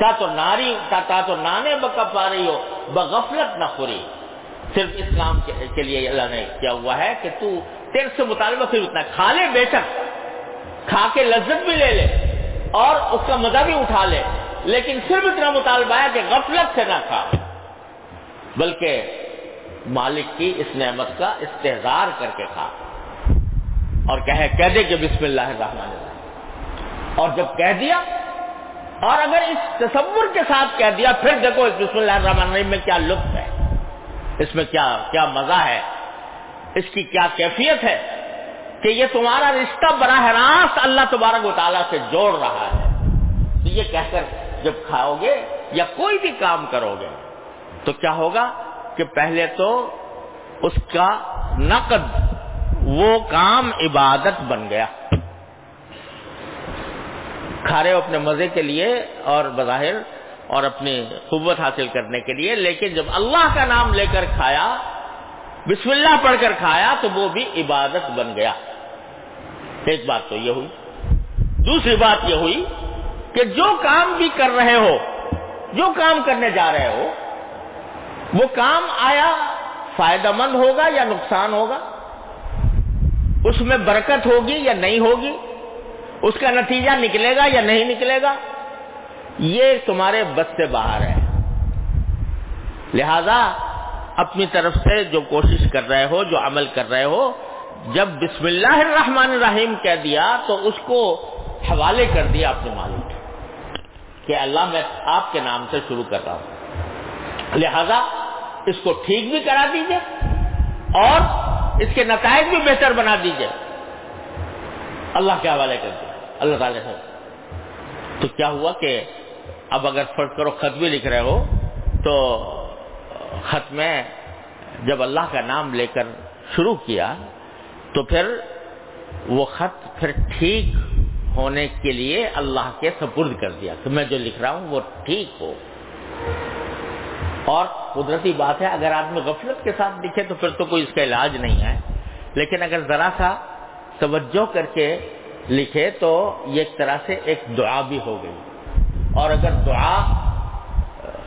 تا تو ناری، تا تو نانے بکف آ رہی ہو بغفلت نہ خوری۔ صرف اس کام کے لیے اللہ نے کیا ہوا ہے کہ تو تیرے سے مطالبہ صرف اتنا کھا لے بے شک کھا کے لذت بھی لے لے اور اس کا مزہ بھی اٹھا لے۔ لیکن صرف اتنا مطالبہ ہے کہ غفلت سے نہ کھا۔ بلکہ مالک کی اس نعمت کا استحظار کر کے کھا۔ اور کہے کہہ دے کہ بسم اللہ الرحمن الرحیم۔ اور جب کہہ دیا اور اگر اس تصور کے ساتھ کہہ دیا، پھر دیکھو اس بسم اللہ الرحمن الرحیم میں کیا لطف ہے۔ اس میں کیا کیا مزہ ہے۔ اس کی کیا کیفیت ہے کہ یہ تمہارا رشتہ براہ راست اللہ تبارک و تعالیٰ سے جوڑ رہا ہے۔ تو یہ کہہ کر جب کھاؤ گے یا کوئی بھی کام کرو گے تو کیا ہوگا کہ پہلے تو اس کا نقد، وہ کام عبادت بن گیا۔ کھا رہے ہو اپنے مزے کے لیے اور بظاہر اور اپنی قوت حاصل کرنے کے لیے، لیکن جب اللہ کا نام لے کر کھایا، بسم اللہ پڑھ کر کھایا، تو وہ بھی عبادت بن گیا۔ ایک بات تو یہ ہوئی۔ دوسری بات یہ ہوئی کہ جو کام بھی کر رہے ہو، جو کام کرنے جا رہے ہو، وہ کام آیا فائدہ مند ہوگا یا نقصان ہوگا؟ اس میں برکت ہوگی یا نہیں ہوگی؟ اس کا نتیجہ نکلے گا یا نہیں نکلے گا؟ یہ تمہارے بس سے باہر ہے۔ لہذا اپنی طرف سے جو کوشش کر رہے ہو، جو عمل کر رہے ہو، جب بسم اللہ الرحمن الرحیم کہہ دیا تو اس کو حوالے کر دیا اپنے مالک کہ اللہ میں آپ کے نام سے شروع کر رہا ہوں۔ لہذا اس کو ٹھیک بھی کرا دیجیے اور اس کے نتائج بھی بہتر بنا دیجیے۔ اللہ کے حوالے کر دیا اللہ تعالی سے۔ تو کیا ہوا کہ اب اگر فرض کرو خط بھی لکھ رہے ہو، تو خط میں جب اللہ کا نام لے کر شروع کیا، تو پھر وہ خط پھر ٹھیک ہونے کے لیے اللہ کے سپرد کر دیا کہ میں جو لکھ رہا ہوں وہ ٹھیک ہو۔ اور قدرتی بات ہے، اگر آدمی غفلت کے ساتھ لکھے تو پھر تو کوئی اس کا علاج نہیں ہے۔ لیکن اگر ذرا سا توجہ کر کے لکھے تو یہ ایک طرح سے ایک دعا بھی ہو گئی۔ اور اگر دعا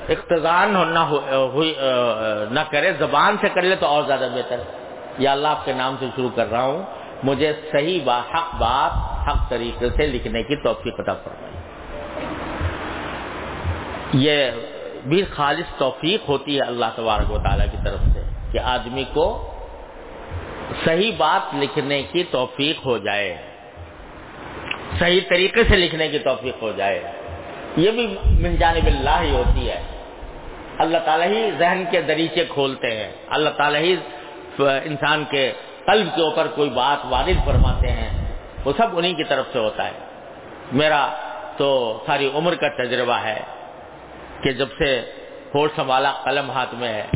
اقتضان نہ کرے، زبان سے کر لے تو اور زیادہ بہتر۔ یا اللہ آپ کے نام سے شروع کر رہا ہوں۔ مجھے صحیح بات حق بات، حق طریقے سے لکھنے کی توفیق عطا فرمائی یہ بھی خالص توفیق ہوتی ہے اللہ تبارک و تعالیٰ کی طرف سے کہ آدمی کو صحیح بات لکھنے کی توفیق ہو جائے۔ صحیح طریقے سے لکھنے کی توفیق ہو جائے۔ یہ بھی من جانب اللہ ہی ہوتی ہے۔ اللہ تعالیٰ ہی ذہن کے دریچے کھولتے ہیں۔ اللہ تعالیٰ ہی انسان کے قلب کے اوپر کوئی بات وارد فرماتے ہیں۔ وہ سب انہی کی طرف سے ہوتا ہے۔ میرا تو ساری عمر کا تجربہ ہے کہ جب سے ہوٹ سنبھالا، قلم ہاتھ میں ہے۔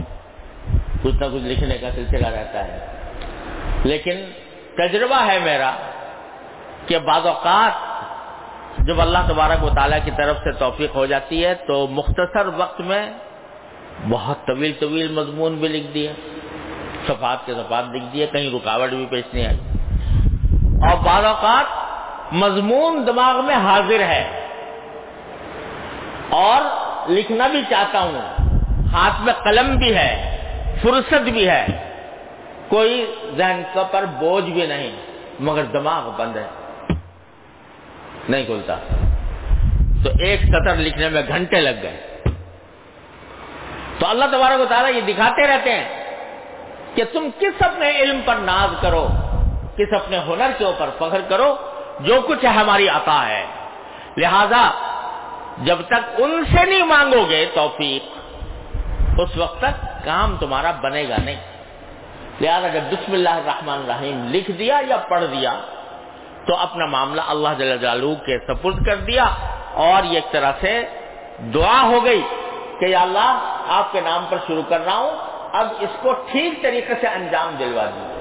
کچھ نہ کچھ لکھنے کا سلسلہ رہتا ہے۔ لیکن تجربہ ہے میرا کہ بعض اوقات جب اللہ تبارک و تعالیٰ کی طرف سے توفیق ہو جاتی ہے تو مختصر وقت میں بہت طویل طویل مضمون بھی لکھ دیے صفات کے صفات لکھ دیے، کہیں رکاوٹ بھی پیش نہیں آئی۔ اور بعض اوقات مضمون دماغ میں حاضر ہے۔ اور لکھنا بھی چاہتا ہوں۔ ہاتھ میں قلم بھی ہے، فرصت بھی ہے۔ کوئی ذہن پر بوجھ بھی نہیں، مگر دماغ بند ہے۔ نہیں کھلتا۔ تو ایک سطر لکھنے میں گھنٹے لگ گئے۔ تو اللہ تبارک و تعالیٰ یہ دکھاتے رہتے ہیں کہ تم کس اپنے علم پر ناز کرو، کس اپنے ہنر کے اوپر فخر کرو، جو کچھ ہے ہماری عطا ہے۔ لہذا جب تک ان سے نہیں مانگو گے توفیق، اس وقت تک کام تمہارا بنے گا نہیں۔ لہٰذا جب بسم اللہ الرحمن الرحیم لکھ دیا یا پڑھ دیا تو اپنا معاملہ اللہ جل جلالہ کے سپرد کر دیا اور یہ ایک طرح سے دعا ہو گئی کہ یا اللہ آپ کے نام پر شروع کر رہا ہوں، اب اس کو ٹھیک طریقے سے انجام دلوا دیجیے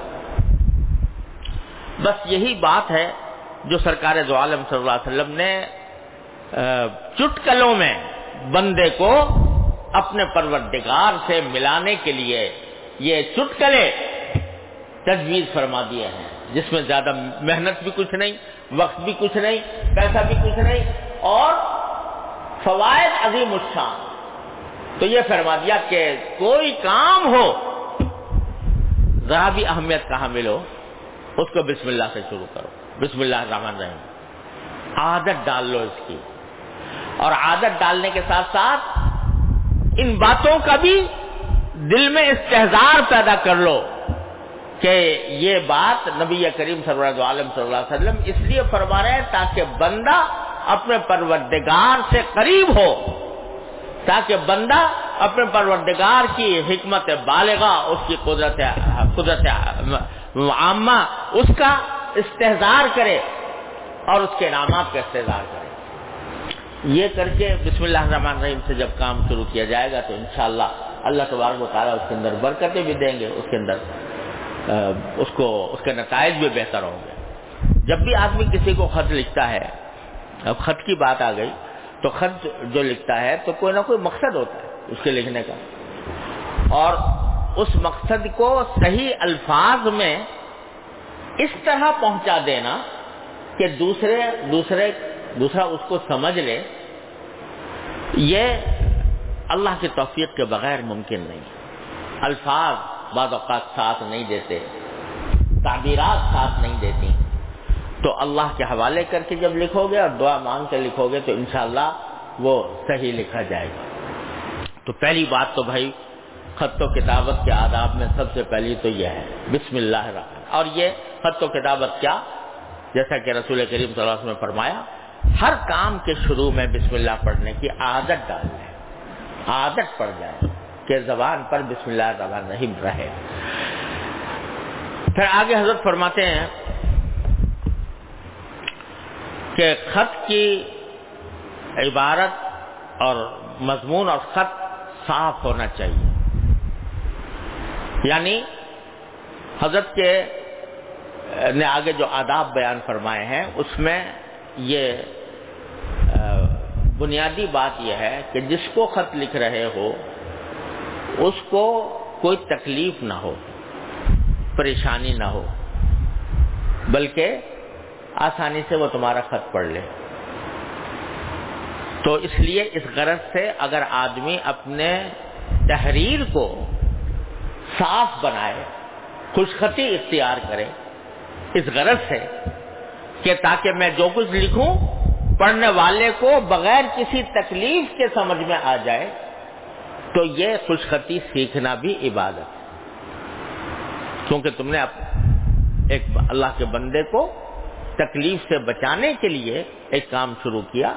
بس یہی بات ہے جو سرکار دو عالم صلی اللہ علیہ وسلم نے چٹکلوں میں بندے کو اپنے پروردگار سے ملانے کے لیے یہ چٹکلے تجویز فرما دیے ہیں۔ جس میں زیادہ محنت بھی کچھ نہیں، وقت بھی کچھ نہیں، پیسہ بھی کچھ نہیں، اور فوائد عظیم الشان۔ تو یہ فرما دیا کہ کوئی کام ہو، ذرا بھی اہمیت کہاں ملو، اس کو بسم اللہ سے شروع کرو۔ بسم اللہ الرحمن الرحیم۔ عادت ڈال لو اس کی۔ اور عادت ڈالنے کے ساتھ ساتھ ان باتوں کا بھی دل میں استحزار پیدا کر لو۔ کہ یہ بات نبی کریم صلی اللہ عالم صلی اللہ علیہ وسلم اس لیے فرما رہے ہیں تاکہ بندہ اپنے پروردگار سے قریب ہو، تاکہ بندہ اپنے پروردگار کی حکمت بالغا اس کی قدرت قدرت عامہ، اس کا استحظار کرے اور اس کے انعامات کا استحظار کرے۔ یہ کر کے بسم اللہ الرحمن الرحیم سے جب کام شروع کیا جائے گا تو انشاءاللہ اللہ تبارک و تعالیٰ اس کے اندر برکتیں بھی دیں گے، اس کے اندر اس کو، اس کے نتائج بھی بہتر ہوں گے۔ جب بھی آدمی کسی کو خط لکھتا ہے، اب خط کی بات آ گئی، تو خط جو لکھتا ہے، تو کوئی نہ کوئی مقصد ہوتا ہے اس کے لکھنے کا۔ اور اس مقصد کو صحیح الفاظ میں اس طرح پہنچا دینا کہ دوسرے دوسرے، دوسرا اس کو سمجھ لے، یہ اللہ کی توفیق کے بغیر ممکن نہیں۔ الفاظ بعض اوقات ساتھ نہیں دیتے، تعبیرات ساتھ نہیں دیتی۔ تو اللہ کے حوالے کر کے جب لکھو گے اور دعا مانگ کے لکھو گے تو انشاءاللہ وہ صحیح لکھا جائے گا۔ تو پہلی بات تو بھائی، خط و کتابت کے آداب میں سب سے پہلی تو یہ ہے، بسم اللہ الرحمن۔ اور یہ خط و کتابت کیا؟ جیسا کہ رسول کریم صلی اللہ علیہ وسلم نے فرمایا، ہر کام کے شروع میں بسم اللہ پڑھنے کی عادت ڈال لیں۔ عادت پڑ جائے۔ کہ زبان پر بسم اللہ الرحمن الرحیم رہے۔ پھر آگے حضرت فرماتے ہیں کہ خط کی عبارت اور مضمون اور خط صاف ہونا چاہیے۔ یعنی حضرت کے نے آگے جو آداب بیان فرمائے ہیں، اس میں یہ بنیادی بات یہ ہے کہ جس کو خط لکھ رہے ہو اس کو کوئی تکلیف نہ ہو، پریشانی نہ ہو، بلکہ آسانی سے وہ تمہارا خط پڑھ لے۔ تو اس لیے اس غرض سے اگر آدمی اپنے تحریر کو صاف بنائے، خوشخطی اختیار کرے، اس غرض سے کہ تاکہ میں جو کچھ لکھوں، پڑھنے والے کو بغیر کسی تکلیف کے سمجھ میں آ جائے تو یہ خوشخطی سیکھنا بھی عبادت ہے۔ کیونکہ تم نے ایک اللہ کے بندے کو تکلیف سے بچانے کے لیے ایک کام شروع کیا،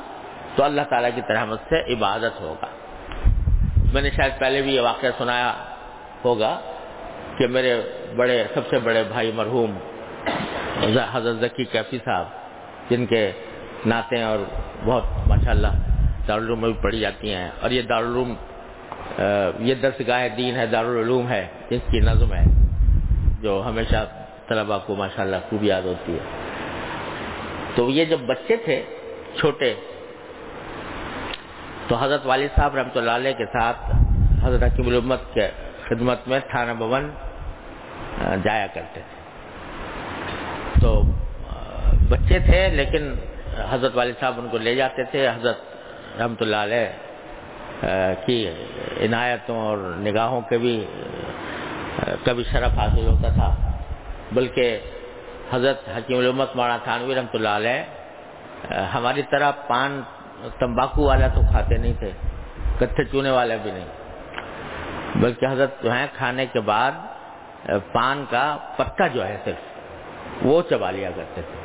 تو اللہ تعالیٰ کی طرح سے عبادت ہوگا۔ میں نے شاید پہلے بھی یہ واقعہ سنایا ہوگا کہ میرے بڑے، سب سے بڑے بھائی مرحوم حضرت ذکی کیفی صاحب، جن کے نعتیں اور بہت ماشاء اللہ دارالعلوم میں بھی پڑھی جاتی ہیں، اور یہ دارالعلوم یہ درس گاہ دین ہے دارالعلوم ہے، جس کی نظم ہے، جو ہمیشہ طلبا کو ماشاء اللہ خوب یاد ہوتی ہے۔ تو یہ جب بچے تھے، چھوٹے، تو حضرت والد صاحب رحمۃ اللہ علیہ کے ساتھ حضرت حکیم الامت کے خدمت میں تھانہ بھون جایا کرتے تھے۔ تو بچے تھے، لیکن حضرت والد صاحب ان کو لے جاتے تھے، حضرت رحمت اللہ علیہ کی عنایتوں اور نگاہوں کے بھی کبھی شرف حاصل ہوتا تھا۔ بلکہ حضرت حکیم الامت مولانا تھانوی رحمۃ اللہ علیہ ہماری طرح پان تمباکو والا تو کھاتے نہیں تھے، کتھے چونے والا بھی نہیں۔ بلکہ حضرت جو ہیں، کھانے کے بعد پان کا پتا جو ہے صرف، وہ چبا لیا کرتے تھے۔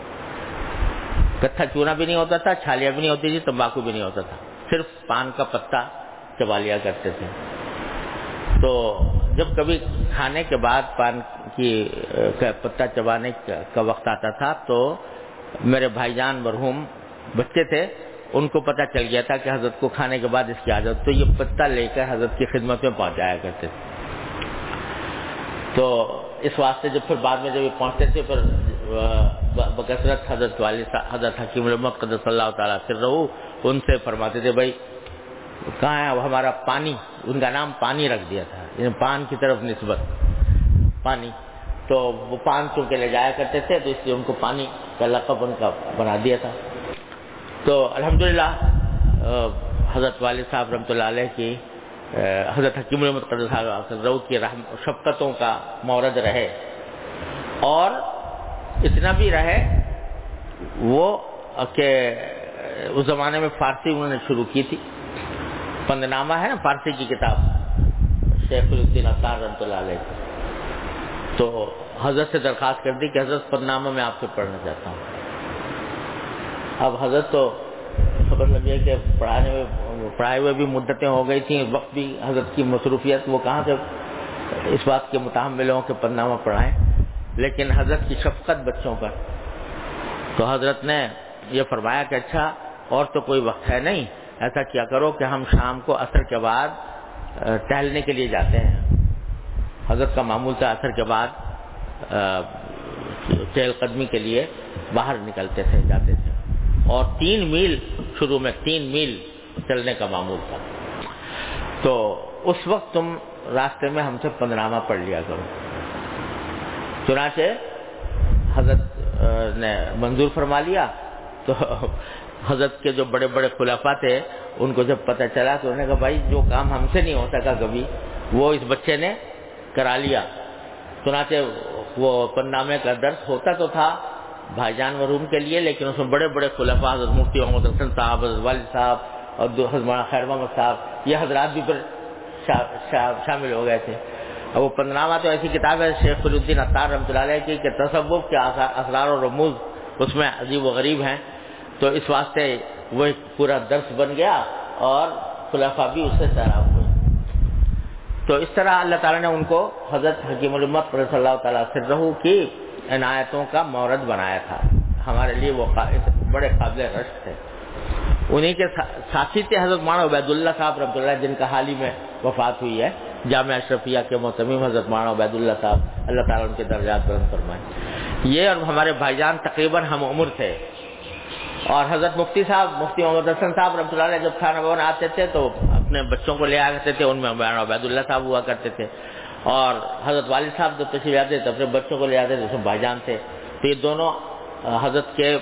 کتھا چونا بھی نہیں ہوتا تھا چھالیاں بھی نہیں ہوتی تھی، تمباکو بھی نہیں ہوتا تھا۔ صرف پان کا پتا چبا لیا کرتے تھے۔ تو جب کبھی کھانے کے بعد پان کی پتا چبانے کا وقت آتا تھا تو میرے بھائی جان مرحوم بچے تھے، ان کو پتا چل گیا تھا کہ حضرت کو کھانے کے بعد اس کی عادت، تو یہ پتا لے کر حضرت کی خدمت میں پہنچایا کرتے تھے۔ تو اس واسطے جب پھر بعد میں جب یہ پہنچتے تھے، پھر بکثرت حضرت والی حضرت حکیم المت قدر اللہ تعالیٰ، پھر رہو، ان سے فرماتے تھے، بھائی کہاں ہے؟ وہ ہمارا پانی، ان کا نام پانی رکھ دیا تھا۔ یعنی پان کی طرف نسبت۔ پانی۔ تو وہ پان چونکہ لے جایا کرتے تھے، تو اس لیے ان کو پانی کا لقب ان کا بنا دیا تھا۔ تو الحمدللہ حضرت والد صاحب رحمۃ اللہ علیہ کی حضرت حکیم رو کی رحم شفقتوں کا مورد رہے۔ اور اتنا بھی رہے، وہ کہ اس زمانے میں فارسی انہوں نے شروع کی تھی۔ پندنامہ ہے نا، فارسی کی کتاب۔ شیخ الدین اطار رحمۃ اللہ علیہ۔ تو حضرت سے درخواست کر دی کہ حضرت پندنامہ میں آپ سے پڑھنا چاہتا ہوں۔ اب حضرت تو خبر لگی ہے کہ پڑھانے میں، پڑھائے ہوئے بھی مدتیں ہو گئی تھیں، وقت بھی حضرت کی مصروفیت، وہ کہاں سے اس بات کے متحمل ہوں کہ پندنامہ پڑھائیں۔ لیکن حضرت کی شفقت بچوں پر۔ تو حضرت نے یہ فرمایا کہ اچھا اور تو کوئی وقت ہے نہیں۔ ایسا کیا کرو کہ ہم شام کو اثر کے بعد ٹہلنے کے لیے جاتے ہیں۔ حضرت کا معمول تھا اثر کے بعد چہل قدمی کے لیے باہر نکلتے تھے، جاتے تھے۔ اور تین میل شروع میں، تین میل چلنے کا معمول تھا۔ تو اس وقت تم راستے میں ہم سے پندرامہ پڑھ لیا کرو۔ چنانچہ حضرت نے منظور فرما لیا تو حضرت کے جو بڑے بڑے خلافہ تھے، ان کو جب پتہ چلا تو انہوں نے کہا، بھائی، جو کام ہم سے نہیں ہو سکا کبھی، وہ اس بچے نے کرا لیا۔ چنانچہ وہ پنامے کا درد ہوتا تو تھا بھائی جان مرحوم کے لیے، لیکن اس میں بڑے بڑے خلفاء حضرت مفتی محمد حسن صاحب، حضرت والد صاحب اور حضرت خیر محمد صاحب، یہ حضرات بھی پھر شامل ہو گئے تھے۔ اب وہ پندرامہ تو ایسی کتاب ہے، شیخ الدین اطار رحمۃ اللہ علیہ کی، کہ تصوف کے اسرار و رموز اس میں عجیب و غریب ہیں۔ تو اس واسطے وہ پورا درس بن گیا اور خلافہ بھی اس سے سیراب ہوئے۔ تو اس طرح اللہ تعالیٰ نے ان کو حضرت حکیم المت صلی اللہ تعالیٰ سے کی عنایتوں کا مورد بنایا تھا۔ ہمارے لیے وہ بڑے قابل رشک تھے۔ انہیں کے ساتھی تھے حضرت مانا عبید اللہ صاحب رحمۃ اللہ، جن کا حال ہی میں وفات ہوئی ہے۔ جامعہ اشرفیہ کے محتمیم حضرت مانا عبید اللہ صاحب، اللہ تعالیٰ ان کے درجات بلند فرمائے۔ یہ اور ہمارے بھائی جان تقریباً ہم عمر تھے۔ اور حضرت مفتی صاحب، مفتی محمد حسن صاحب رحمۃ اللہ علیہ جب کھانا بھون آتے تھے تو اپنے بچوں کو لے آ کرتے تھے، ان میں عبید اللہ صاحب ہوا کرتے تھے۔ اور حضرت والد صاحب جب تشریف آتے تھے، اپنے بچوں کو لے آتے تھے بھائی جان تھے۔ تو یہ دونوں حضرت کے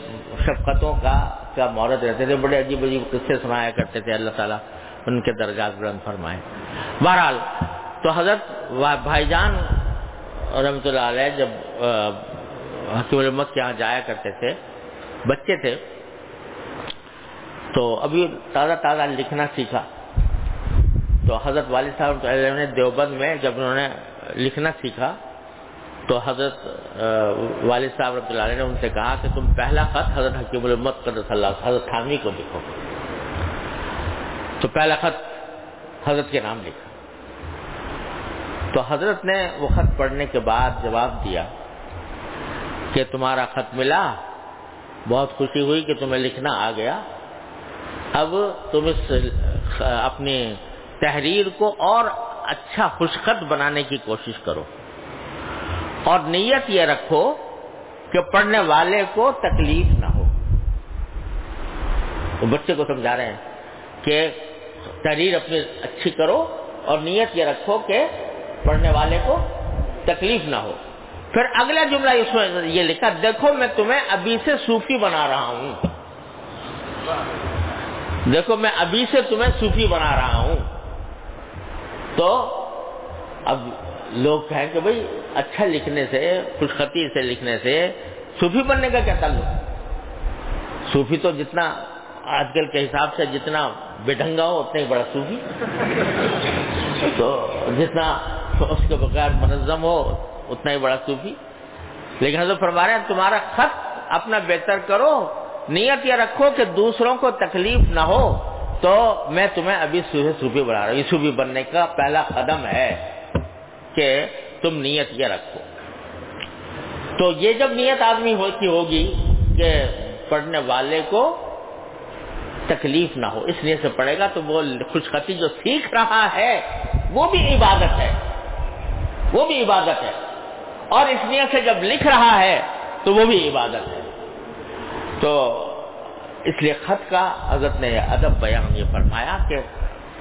شفقتوں کا کا مورت رہتے تھے۔ بڑے عجیب عجیب قصے سنایا کرتے تھے۔ اللہ تعالیٰ ان کے درجات بلند فرمائے۔ بہرحال، تو حضرت بھائی جان رحمۃ اللہ علیہ جب حکیم المت کے یہاں جایا کرتے تھے، بچے تھے تو ابھی تازہ تازہ لکھنا سیکھا۔ تو حضرت والد صاحب نے دیوبند میں جب انہوں نے لکھنا سیکھا، تو حضرت والد صاحب رحمۃ اللہ علیہ نے ان سے کہا کہ تم پہلا خط حضرت حکیم المت قدر اللہ حضرت خانوی کو لکھو۔ تو پہلا خط حضرت کے نام لکھا۔ تو حضرت نے وہ خط پڑھنے کے بعد جواب دیا کہ تمہارا خط ملا، بہت خوشی ہوئی کہ تمہیں لکھنا آ گیا۔ اب تم اس اپنی تحریر کو اور اچھا خوشخط بنانے کی کوشش کرو اور نیت یہ رکھو کہ پڑھنے والے کو تکلیف نہ ہو۔ وہ بچے کو سمجھا رہے ہیں کہ تحریر اپنی اچھی کرو اور نیت یہ رکھو کہ پڑھنے والے کو تکلیف نہ ہو۔ پھر اگلا جملہ اس میں یہ لکھا، دیکھو میں تمہیں ابھی سے صوفی بنا رہا ہوں۔ دیکھو میں ابھی سے تمہیں صوفی بنا رہا ہوں۔ تو اب لوگ کہیں کہ بھائی اچھا لکھنے سے خوشخطی سے لکھنے سے صوفی بننے کا کیا تعلق؟ صوفی تو جتنا آج کل کے حساب سے جتنا بےڈھنگا ہو، اتنا ہی بڑا صوفی۔ تو جتنا اس کے بغیر منظم ہو، اتنا ہی بڑا صوفی۔ لیکن حضرت فرما رہے ہیں، تمہارا خط اپنا بہتر کرو نیت یہ رکھو کہ دوسروں کو تکلیف نہ ہو تو میں تمہیں ابھی صوفی بنا رہا ہوں۔ صوفی بننے کا پہلا قدم ہے کہ تم نیت یہ رکھو۔ تو یہ جب نیت آدمی ہوتی ہوگی کہ پڑھنے والے کو تکلیف نہ ہو، اس لیے سے پڑھے گا تو وہ خوشخطی جو سیکھ رہا ہے، وہ بھی عبادت ہے۔ وہ بھی عبادت ہے۔ اور اس لیے سے جب لکھ رہا ہے تو وہ بھی عبادت ہے۔ تو اس لیے خط کا حضرت نے ادب بیان یہ فرمایا کہ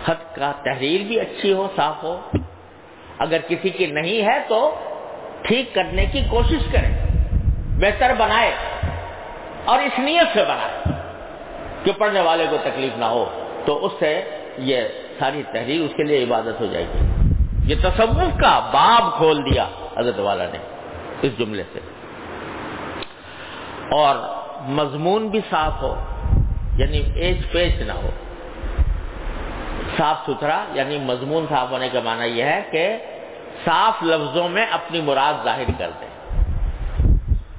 خط کا تحریر بھی اچھی ہو، صاف ہو۔ اگر کسی کی نہیں ہے تو ٹھیک کرنے کی کوشش کرے بہتر بنائے اور اس نیت سے بنائے کہ پڑھنے والے کو تکلیف نہ ہو۔ تو اس سے یہ ساری تحریر اس کے لیے عبادت ہو جائے گی۔ یہ تصوف کا باب کھول دیا حضرت والا نے اس جملے سے۔ اور مضمون بھی صاف ہو یعنی ایج پیچ نہ ہو۔ صاف ستھرا یعنی مضمون صاف ہونے کا معنی یہ ہے کہ صاف لفظوں میں اپنی مراد ظاہر کر دیں۔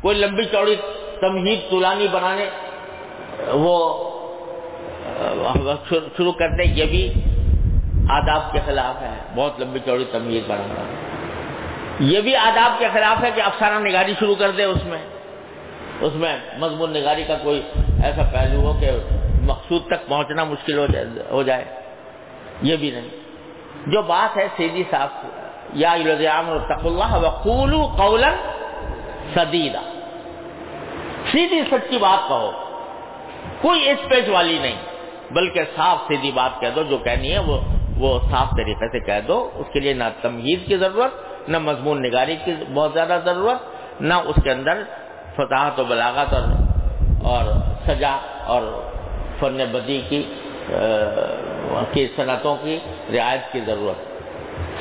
کوئی لمبی چوڑی تمہید طولانی بنانے، وہ، شروع کر دیں، یہ بھی آداب کے خلاف ہے۔ بہت لمبی چوڑی تمہید بنانا۔ یہ بھی آداب کے خلاف ہے کہ افسانہ نگاری شروع کر دے اس میں۔ اس میں مضمون نگاری کا کوئی ایسا پہلو ہو کہ مقصود تک پہنچنا مشکل ہو جائے یہ بھی نہیں۔ جو بات ہے سیدھی صاف یا تق اللہ وقول قولا سدیدہ سیدھی سچی بات کہو۔ کوئی اس پیج والی نہیں، بلکہ صاف سیدھی بات کہہ دو، جو کہنی ہے وہ وہ صاف طریقے سے کہہ دو۔ اس کے لیے نہ تمہید کی ضرورت، نہ مضمون نگاری کی بہت زیادہ ضرورت، نہ اس کے اندر فتحت و بلاغت اور اور سجا اور فن بدی کی کی صنعتوں کی رعایت کی ضرورت۔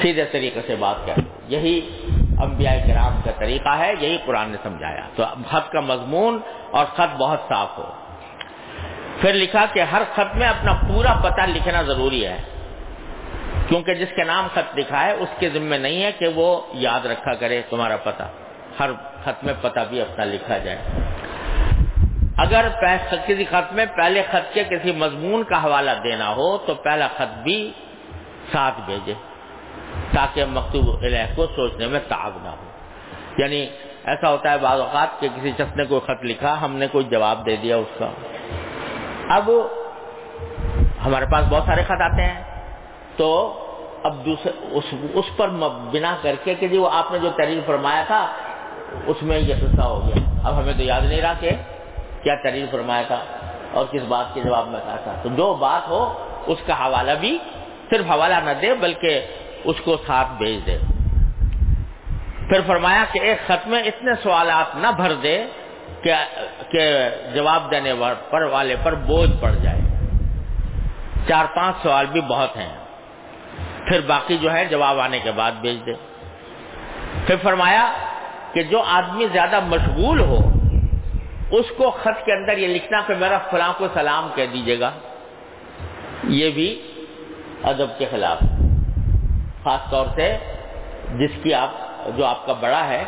سیدھے طریقے سے بات کر یہی انبیاء کرام کا طریقہ ہے، یہی قرآن نے سمجھایا۔ تو خط کا مضمون اور خط بہت صاف ہو۔ پھر لکھا کہ ہر خط میں اپنا پورا پتہ لکھنا ضروری ہے۔ کیونکہ جس کے نام خط لکھا ہے، اس کے ذمے نہیں ہے کہ وہ یاد رکھا کرے تمہارا پتہ۔ ہر خط میں پتہ بھی اپنا لکھا جائے۔ اگر کسی خط میں پہلے خط کے کسی مضمون کا حوالہ دینا ہو، تو پہلا خط بھی ساتھ بھیجے۔ تاکہ مکتوب علیہ کو سوچنے میں تعب نہ ہو۔ یعنی ایسا ہوتا ہے بعض اوقات کہ کسی شخص نے کوئی خط لکھا، ہم نے کوئی جواب دے دیا اس کا۔ اب ہمارے پاس بہت سارے خط آتے ہیں۔ تو اب دوسرے اس اس پر بنا کر کے کہ جی وہ آپ نے جو تحریر فرمایا تھا اس میں یہ قصہ ہو گیا۔ اب ہمیں تو یاد نہیں رہا کہ کیا تحریر فرمایا تھا اور کس بات کے جواب میں کہا تھا۔ تو جو بات ہو، اس کا حوالہ بھی صرف حوالہ نہ دے، بلکہ اس کو ساتھ بھیج دے۔ پھر فرمایا کہ ایک خط میں اتنے سوالات نہ بھر دے کہ جواب دینے پر والے پر بوجھ پڑ جائے۔ چار پانچ سوال بھی بہت ہیں۔ پھر باقی جو ہے جواب آنے کے بعد بھیج دے۔ پھر فرمایا کہ جو آدمی زیادہ مشغول ہو، اس کو خط کے اندر یہ لکھنا کہ میرا فلاں کو سلام کہہ دیجیے گا۔ یہ بھی ادب کے خلاف۔ خاص طور سے جس کی آپ، جو آپ کا بڑا ہے،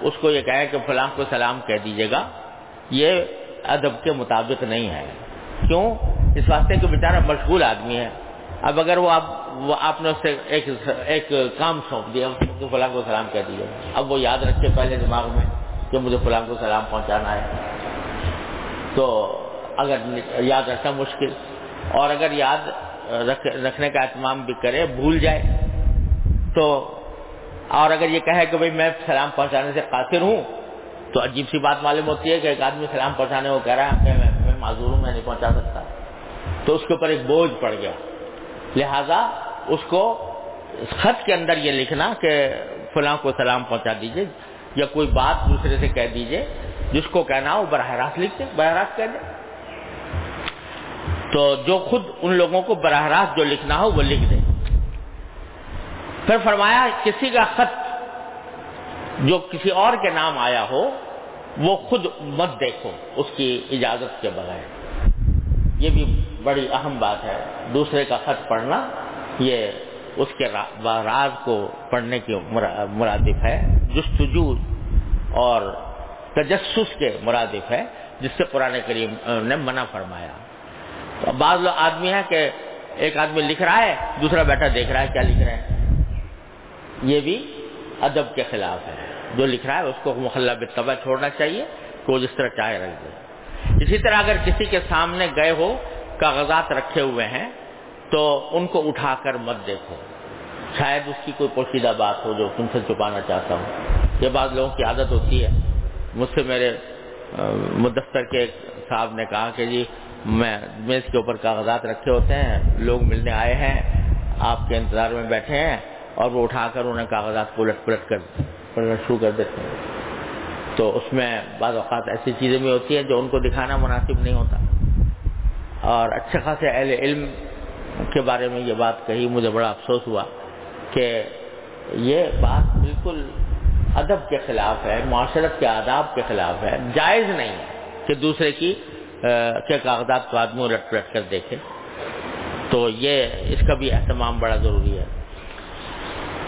اس کو یہ کہے کہ فلاں کو سلام کہہ دیجیے گا۔ یہ ادب کے مطابق نہیں ہے۔ کیوں؟ اس واسطے کہ بیچارہ مشغول آدمی ہے۔ اب اگر وہ آپ وہ آپ نے اس سے ایک ایک کام سونپ دیا فلاں کو سلام کہہ دیجیے اب وہ یاد رکھے پہلے دماغ میں کہ مجھے فلاں کو سلام پہنچانا ہے۔ تو اگر یاد رکھنا مشکل، اور اگر یاد رکھنے کا اہتمام بھی کرے، بھول جائے۔ تو اور اگر یہ کہے کہ بھائی میں سلام پہنچانے سے قاصر ہوں، تو عجیب سی بات معلوم ہوتی ہے کہ ایک آدمی سلام پہنچانے کو کہہ رہا ہے کہ میں معذور ہوں، میں نہیں پہنچا سکتا۔ تو اس کے اوپر ایک بوجھ پڑ گیا۔ لہذا اس کو خط کے اندر یہ لکھنا کہ فلاں کو سلام پہنچا دیجیے یا کوئی بات دوسرے سے کہہ دیجیے جس کو کہنا ہو براہ راست لکھ دیں براہ راست کہہ دیں تو جو خود ان لوگوں کو براہ راست جو لکھنا ہو وہ لکھ دیں پھر فرمایا، کسی کا خط جو کسی اور کے نام آیا ہو، وہ خود مت دیکھو، اس کی اجازت کے بغیر۔ یہ بھی بڑی اہم بات ہے۔ دوسرے کا خط پڑھنا، یہ اس کے راز کو پڑھنے کی مرادف ہے۔ جستجو اور تجسس کے مرادف ہے، جس سے قرآن کریم نے منع فرمایا۔ تو بعض لوگ آدمی ہے کہ ایک آدمی لکھ رہا ہے، دوسرا بیٹا دیکھ رہا ہے کیا لکھ رہا ہے یہ بھی ادب کے خلاف ہے۔ جو لکھ رہا ہے، اس کو محلہ بتبا چھوڑنا چاہیے، کہ وہ جس طرح چاہے رکھ دے۔ اسی طرح اگر کسی کے سامنے گئے ہو، کاغذات رکھے ہوئے ہیں، تو ان کو اٹھا کر مت دیکھو۔ شاید اس کی کوئی پوشیدہ بات ہو جو تم سے چھپانا چاہتا ہوں۔ یہ بعض لوگوں کی عادت ہوتی ہے۔ مجھ سے میرے مدستر کے صاحب نے کہا کہ جی میں میز کے اوپر کاغذات رکھے ہوتے ہیں، لوگ ملنے آئے ہیں، آپ کے انتظار میں بیٹھے ہیں، اور وہ اٹھا کر انہیں کاغذات کو الٹ پلٹ کر پڑھنا شروع کر دیتے ہیں۔ تو اس میں بعض اوقات ایسی چیزیں بھی ہوتی ہیں جو ان کو دکھانا مناسب نہیں ہوتا۔ اور اچھے خاصے اہل علم کے بارے میں یہ بات کہی، مجھے بڑا افسوس ہوا کہ یہ بات بالکل ادب کے خلاف ہے، معاشرت کے آداب کے خلاف ہے، جائز نہیں ہے کہ دوسرے کی کے کاغذات کو آدمی الٹ پلٹ کر دیکھے۔ تو یہ، اس کا بھی اہتمام بڑا ضروری ہے۔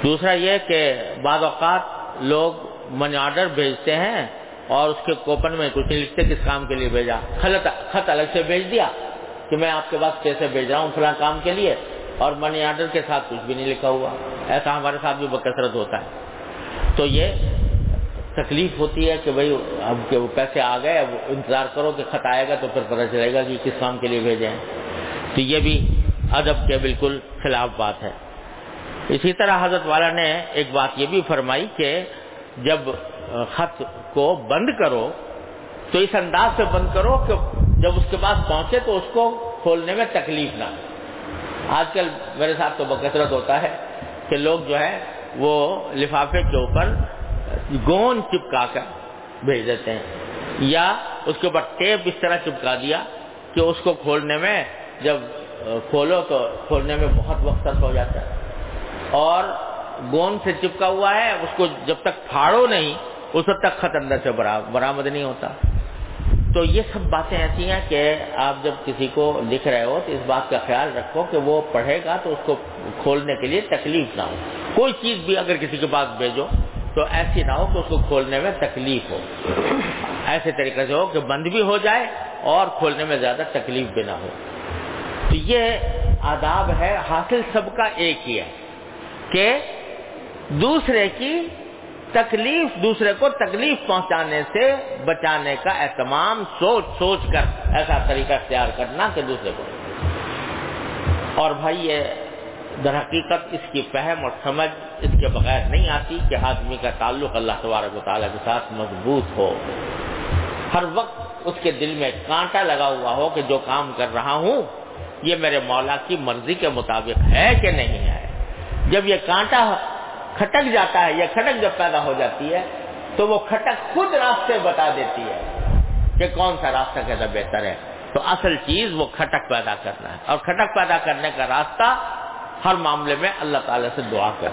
دوسرا یہ کہ بعض اوقات لوگ منی آرڈر بھیجتے ہیں اور اس کے کوپن میں کچھ نہیں لکھتے کس کام کے لیے بھیجا۔ خط الگ سے بھیج دیا کہ میں آپ کے پاس پیسے بھیج رہا ہوں فلاں کام کے لیے اور منی آرڈر کے ساتھ کچھ بھی نہیں لکھا ہوا۔ ایسا ہمارے ساتھ بھی بکثرت ہوتا ہے۔ تو یہ تکلیف ہوتی ہے کہ بھائی اب کہ وہ پیسے آ گئے، اب انتظار کرو کہ خط آئے گا تو پھر پتہ چلے گا کہ کس کام کے لیے بھیجے ہیں۔ تو یہ بھی ادب کے بالکل خلاف بات ہے۔ اسی طرح حضرت والا نے ایک بات یہ بھی فرمائی کہ جب خط کو بند کرو، تو اس انداز سے بند کرو کہ جب اس کے پاس پہنچے تو اس کو کھولنے میں تکلیف نہ آج کل میرے ساتھ تو بکثرت ہوتا ہے کہ لوگ جو ہے وہ لفافے کے اوپر گون چپکا کر بھیج دیتے ہیں، یا اس کے اوپر ٹیپ اس طرح چپکا دیا کہ اس کو کھولنے میں جب کھولو تو کھولنے میں بہت وقت صرف ہو جاتا ہے۔ اور گون سے چپکا ہوا ہے، اس کو جب تک پھاڑو نہیں، اس وقت تک خط اندر سے برآمد نہیں ہوتا۔ تو یہ سب باتیں ایسی ہیں کہ آپ جب کسی کو لکھ رہے ہو تو اس بات کا خیال رکھو کہ وہ پڑھے گا تو اس کو کھولنے کے لیے تکلیف نہ ہو۔ کوئی چیز بھی اگر کسی کے پاس بھیجو تو ایسی نہ ہو کہ اس کو کھولنے میں تکلیف ہو۔ ایسے طریقے سے ہو کہ بند بھی ہو جائے اور کھولنے میں زیادہ تکلیف بھی نہ ہو۔ تو یہ آداب ہے، حاصل سب کا ایک ہی ہے کہ دوسرے کی تکلیف، دوسرے کو تکلیف پہنچانے سے بچانے کا اہتمام سوچ سوچ کر ایسا طریقہ اختیار کرنا کہ دوسرے کو۔ اور بھائی یہ در حقیقت اس کی فہم اور سمجھ اس کے بغیر نہیں آتی کہ آدمی کا تعلق اللہ تبارک و تعالیٰ کے ساتھ مضبوط ہو۔ ہر وقت اس کے دل میں کانٹا لگا ہوا ہو کہ جو کام کر رہا ہوں، یہ میرے مولا کی مرضی کے مطابق ہے کہ نہیں ہے۔ جب یہ کانٹا کھٹک جاتا ہے یا کھٹک جب پیدا ہو جاتی ہے، تو وہ کھٹک خود راستے بتا دیتی ہے کہ کون سا راستہ کیسا بہتر ہے۔ تو اصل چیز وہ کھٹک پیدا کرنا ہے۔ اور کھٹک پیدا کرنے کا راستہ ہر معاملے میں اللہ تعالی سے دعا کر۔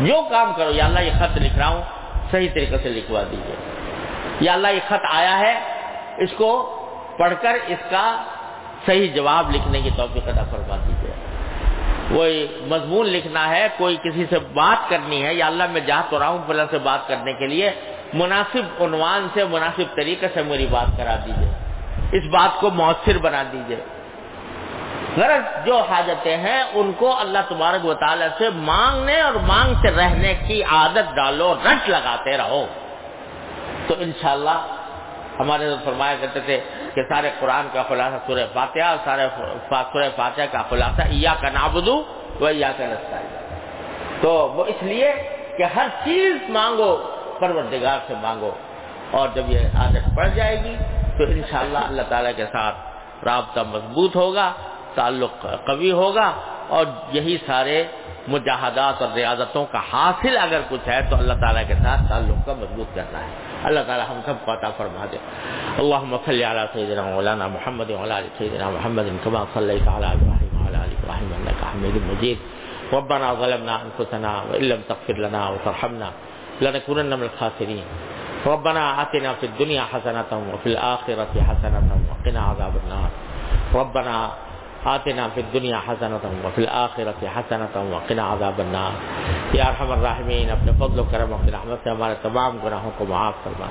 جو کام کرو، یا اللہ یہ خط لکھ رہا ہوں، صحیح طریقے سے لکھوا دیجیے یا اللہ یہ خط آیا ہے، اس کو پڑھ کر اس کا صحیح جواب لکھنے کی توفیق ادا فرما دیجیے کوئی مضمون لکھنا ہے، کوئی کسی سے بات کرنی ہے، یا اللہ میں جا تو رہا ہوں فلاں سے بات کرنے کے لیے، مناسب عنوان سے، مناسب طریقے سے میری بات کرا دیجیے اس بات کو مؤثر بنا دیجیے غرض جو حاجتیں ہیں، ان کو اللہ تبارک و تعالی سے مانگنے اور مانگتے رہنے کی عادت ڈالو، رٹ لگاتے رہو۔ تو انشاءاللہ ہمارے فرمایا کرتے تھے کہ سارے قرآن کا خلاصہ سورہ فاتحہ اور سارے سورہ فاتحہ کا خلاصہ یا کا نابدو و یا کا رستہ تو وہ اس لیے کہ ہر چیز مانگو، پروردگار سے مانگو اور جب یہ عادت پڑ جائے گی تو انشاءاللہ اللہ تعالیٰ کے ساتھ رابطہ مضبوط ہوگا، تعلق قوی ہوگا اور یہی سارے مجاہدات اور ریاضتوں کا حاصل اگر کچھ ہے تو اللہ تعالیٰ کے ساتھ تعلق کا مضبوط کرنا ہے۔ اللہ تعالیٰ ہم سب کو عطا فرما دے۔ اللهم صل على سيدنا مولانا محمد وعلى ال سيدنا محمد كما صليت على ابراهيم وعلى ال ابراهيم انك حميد مجيد ربنا ظلمنا انفسنا وان لم تغفر لنا وترحمنا لنكونن من الخاسرين ربنا آتنا في الدنيا حسنة وفي الآخرة حسنة وقنا عذاب النار۔ ربنا آتنا في الدنيا حسنة وفي الآخرة حسنة وقنا عذاب النار۔ یا ارحم الراحمین، اپنے فضل و کرم اپنی رحمت سے ہمارے تمام گناہوں کو معاف فرما۔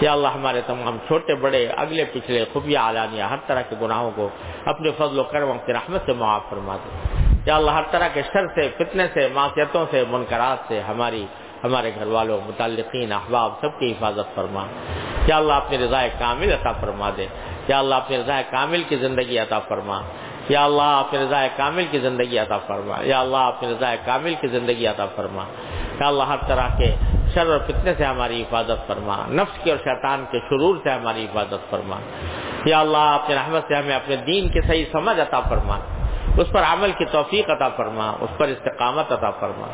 یا اللہ، ہمارے تمام چھوٹے، بڑے، اگلے، پچھلے خفیہ اعلانیہ ہر طرح کے گناہوں کو اپنے فضل و کرم اپنی رحمت سے معاف فرما دے۔ یا اللہ، ہر طرح کے شر سے، فتنے سے معاشیتوں سے، منکرات سے ہماری، ہمارے گھر والوں، متعلقین، احباب، سب کی حفاظت فرما۔ یا اللہ، اپنی رضا کامل عطا فرما دے۔ یا اللہ، اپنی رضا کامل کی زندگی عطا فرما۔ یا اللہ اپنی رضا کامل کی زندگی عطا فرما، یا اللہ اپنی رضا کامل کی زندگی عطا فرما۔ یا اللہ ہر طرح کے شر اور فتنے سے ہماری حفاظت فرما، نفس کے اور شیطان کے شرور سے ہماری حفاظت فرما۔ یا اللہ اپنے رحمت سے ہمیں اپنے دین کی صحیح سمجھ عطا فرما۔ اس پر عمل کی توفیق عطا فرما، اس پر استقامت عطا فرما۔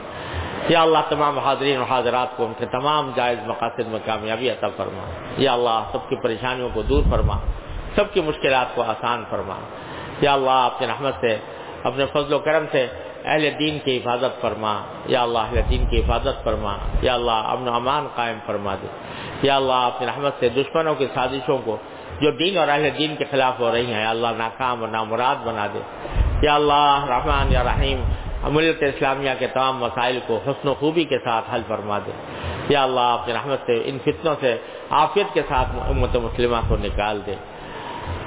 یا اللہ تمام حاضرین و حاضرات کو ان کے تمام جائز مقاصد میں کامیابی عطا فرما۔ یا اللہ سب کی پریشانیوں کو دور فرما، سب کی مشکلات کو آسان فرما۔ یا اللہ اپنے رحمت سے، اپنے فضل و کرم سے اہل دین کی حفاظت فرما۔ یا اللہ اہل دین کی حفاظت فرما۔ یا اللہ امن و امان قائم فرما دے۔ یا اللہ اپنی رحمت سے دشمنوں کی سازشوں کو، جو دین اور اہل دین کے خلاف ہو رہی ہیں، یا اللہ ناکام اور نامراد بنا دے۔ یا اللہ رحمان یا رحیم، ملت اسلامیہ کے تمام مسائل کو حسن و خوبی کے ساتھ حل فرما دے۔ یا اللہ اپنی رحمت سے ان فتنوں سے عافیت کے ساتھ امت مسلمہ کو نکال دے۔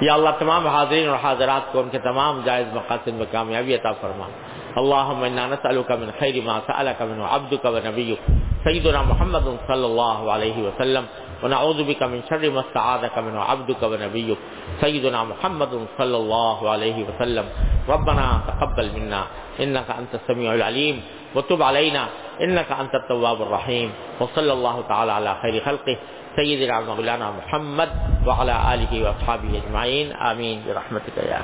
یا اللہ تمام حاضرین اور حاضرات کو ان کے تمام جائز مقاصد میں کامیابی عطا فرما۔ اللهم انا نسالك من خير ما سالك منه عبدك ونبيك سيدنا محمد صلى الله عليه وسلم۔ ونعوذ بك من شر ما استعاذك منه عبدك ونبيك سيدنا محمد صلى الله عليه وسلم۔ ربنا تقبل منا انك انت السميع العليم وتب علينا انك انت التواب الرحيم وصلى الله تعالى على خير خلقه سيدنا مولانا محمد وعلى و اصحابہ اجمعین آمین برحمتک یا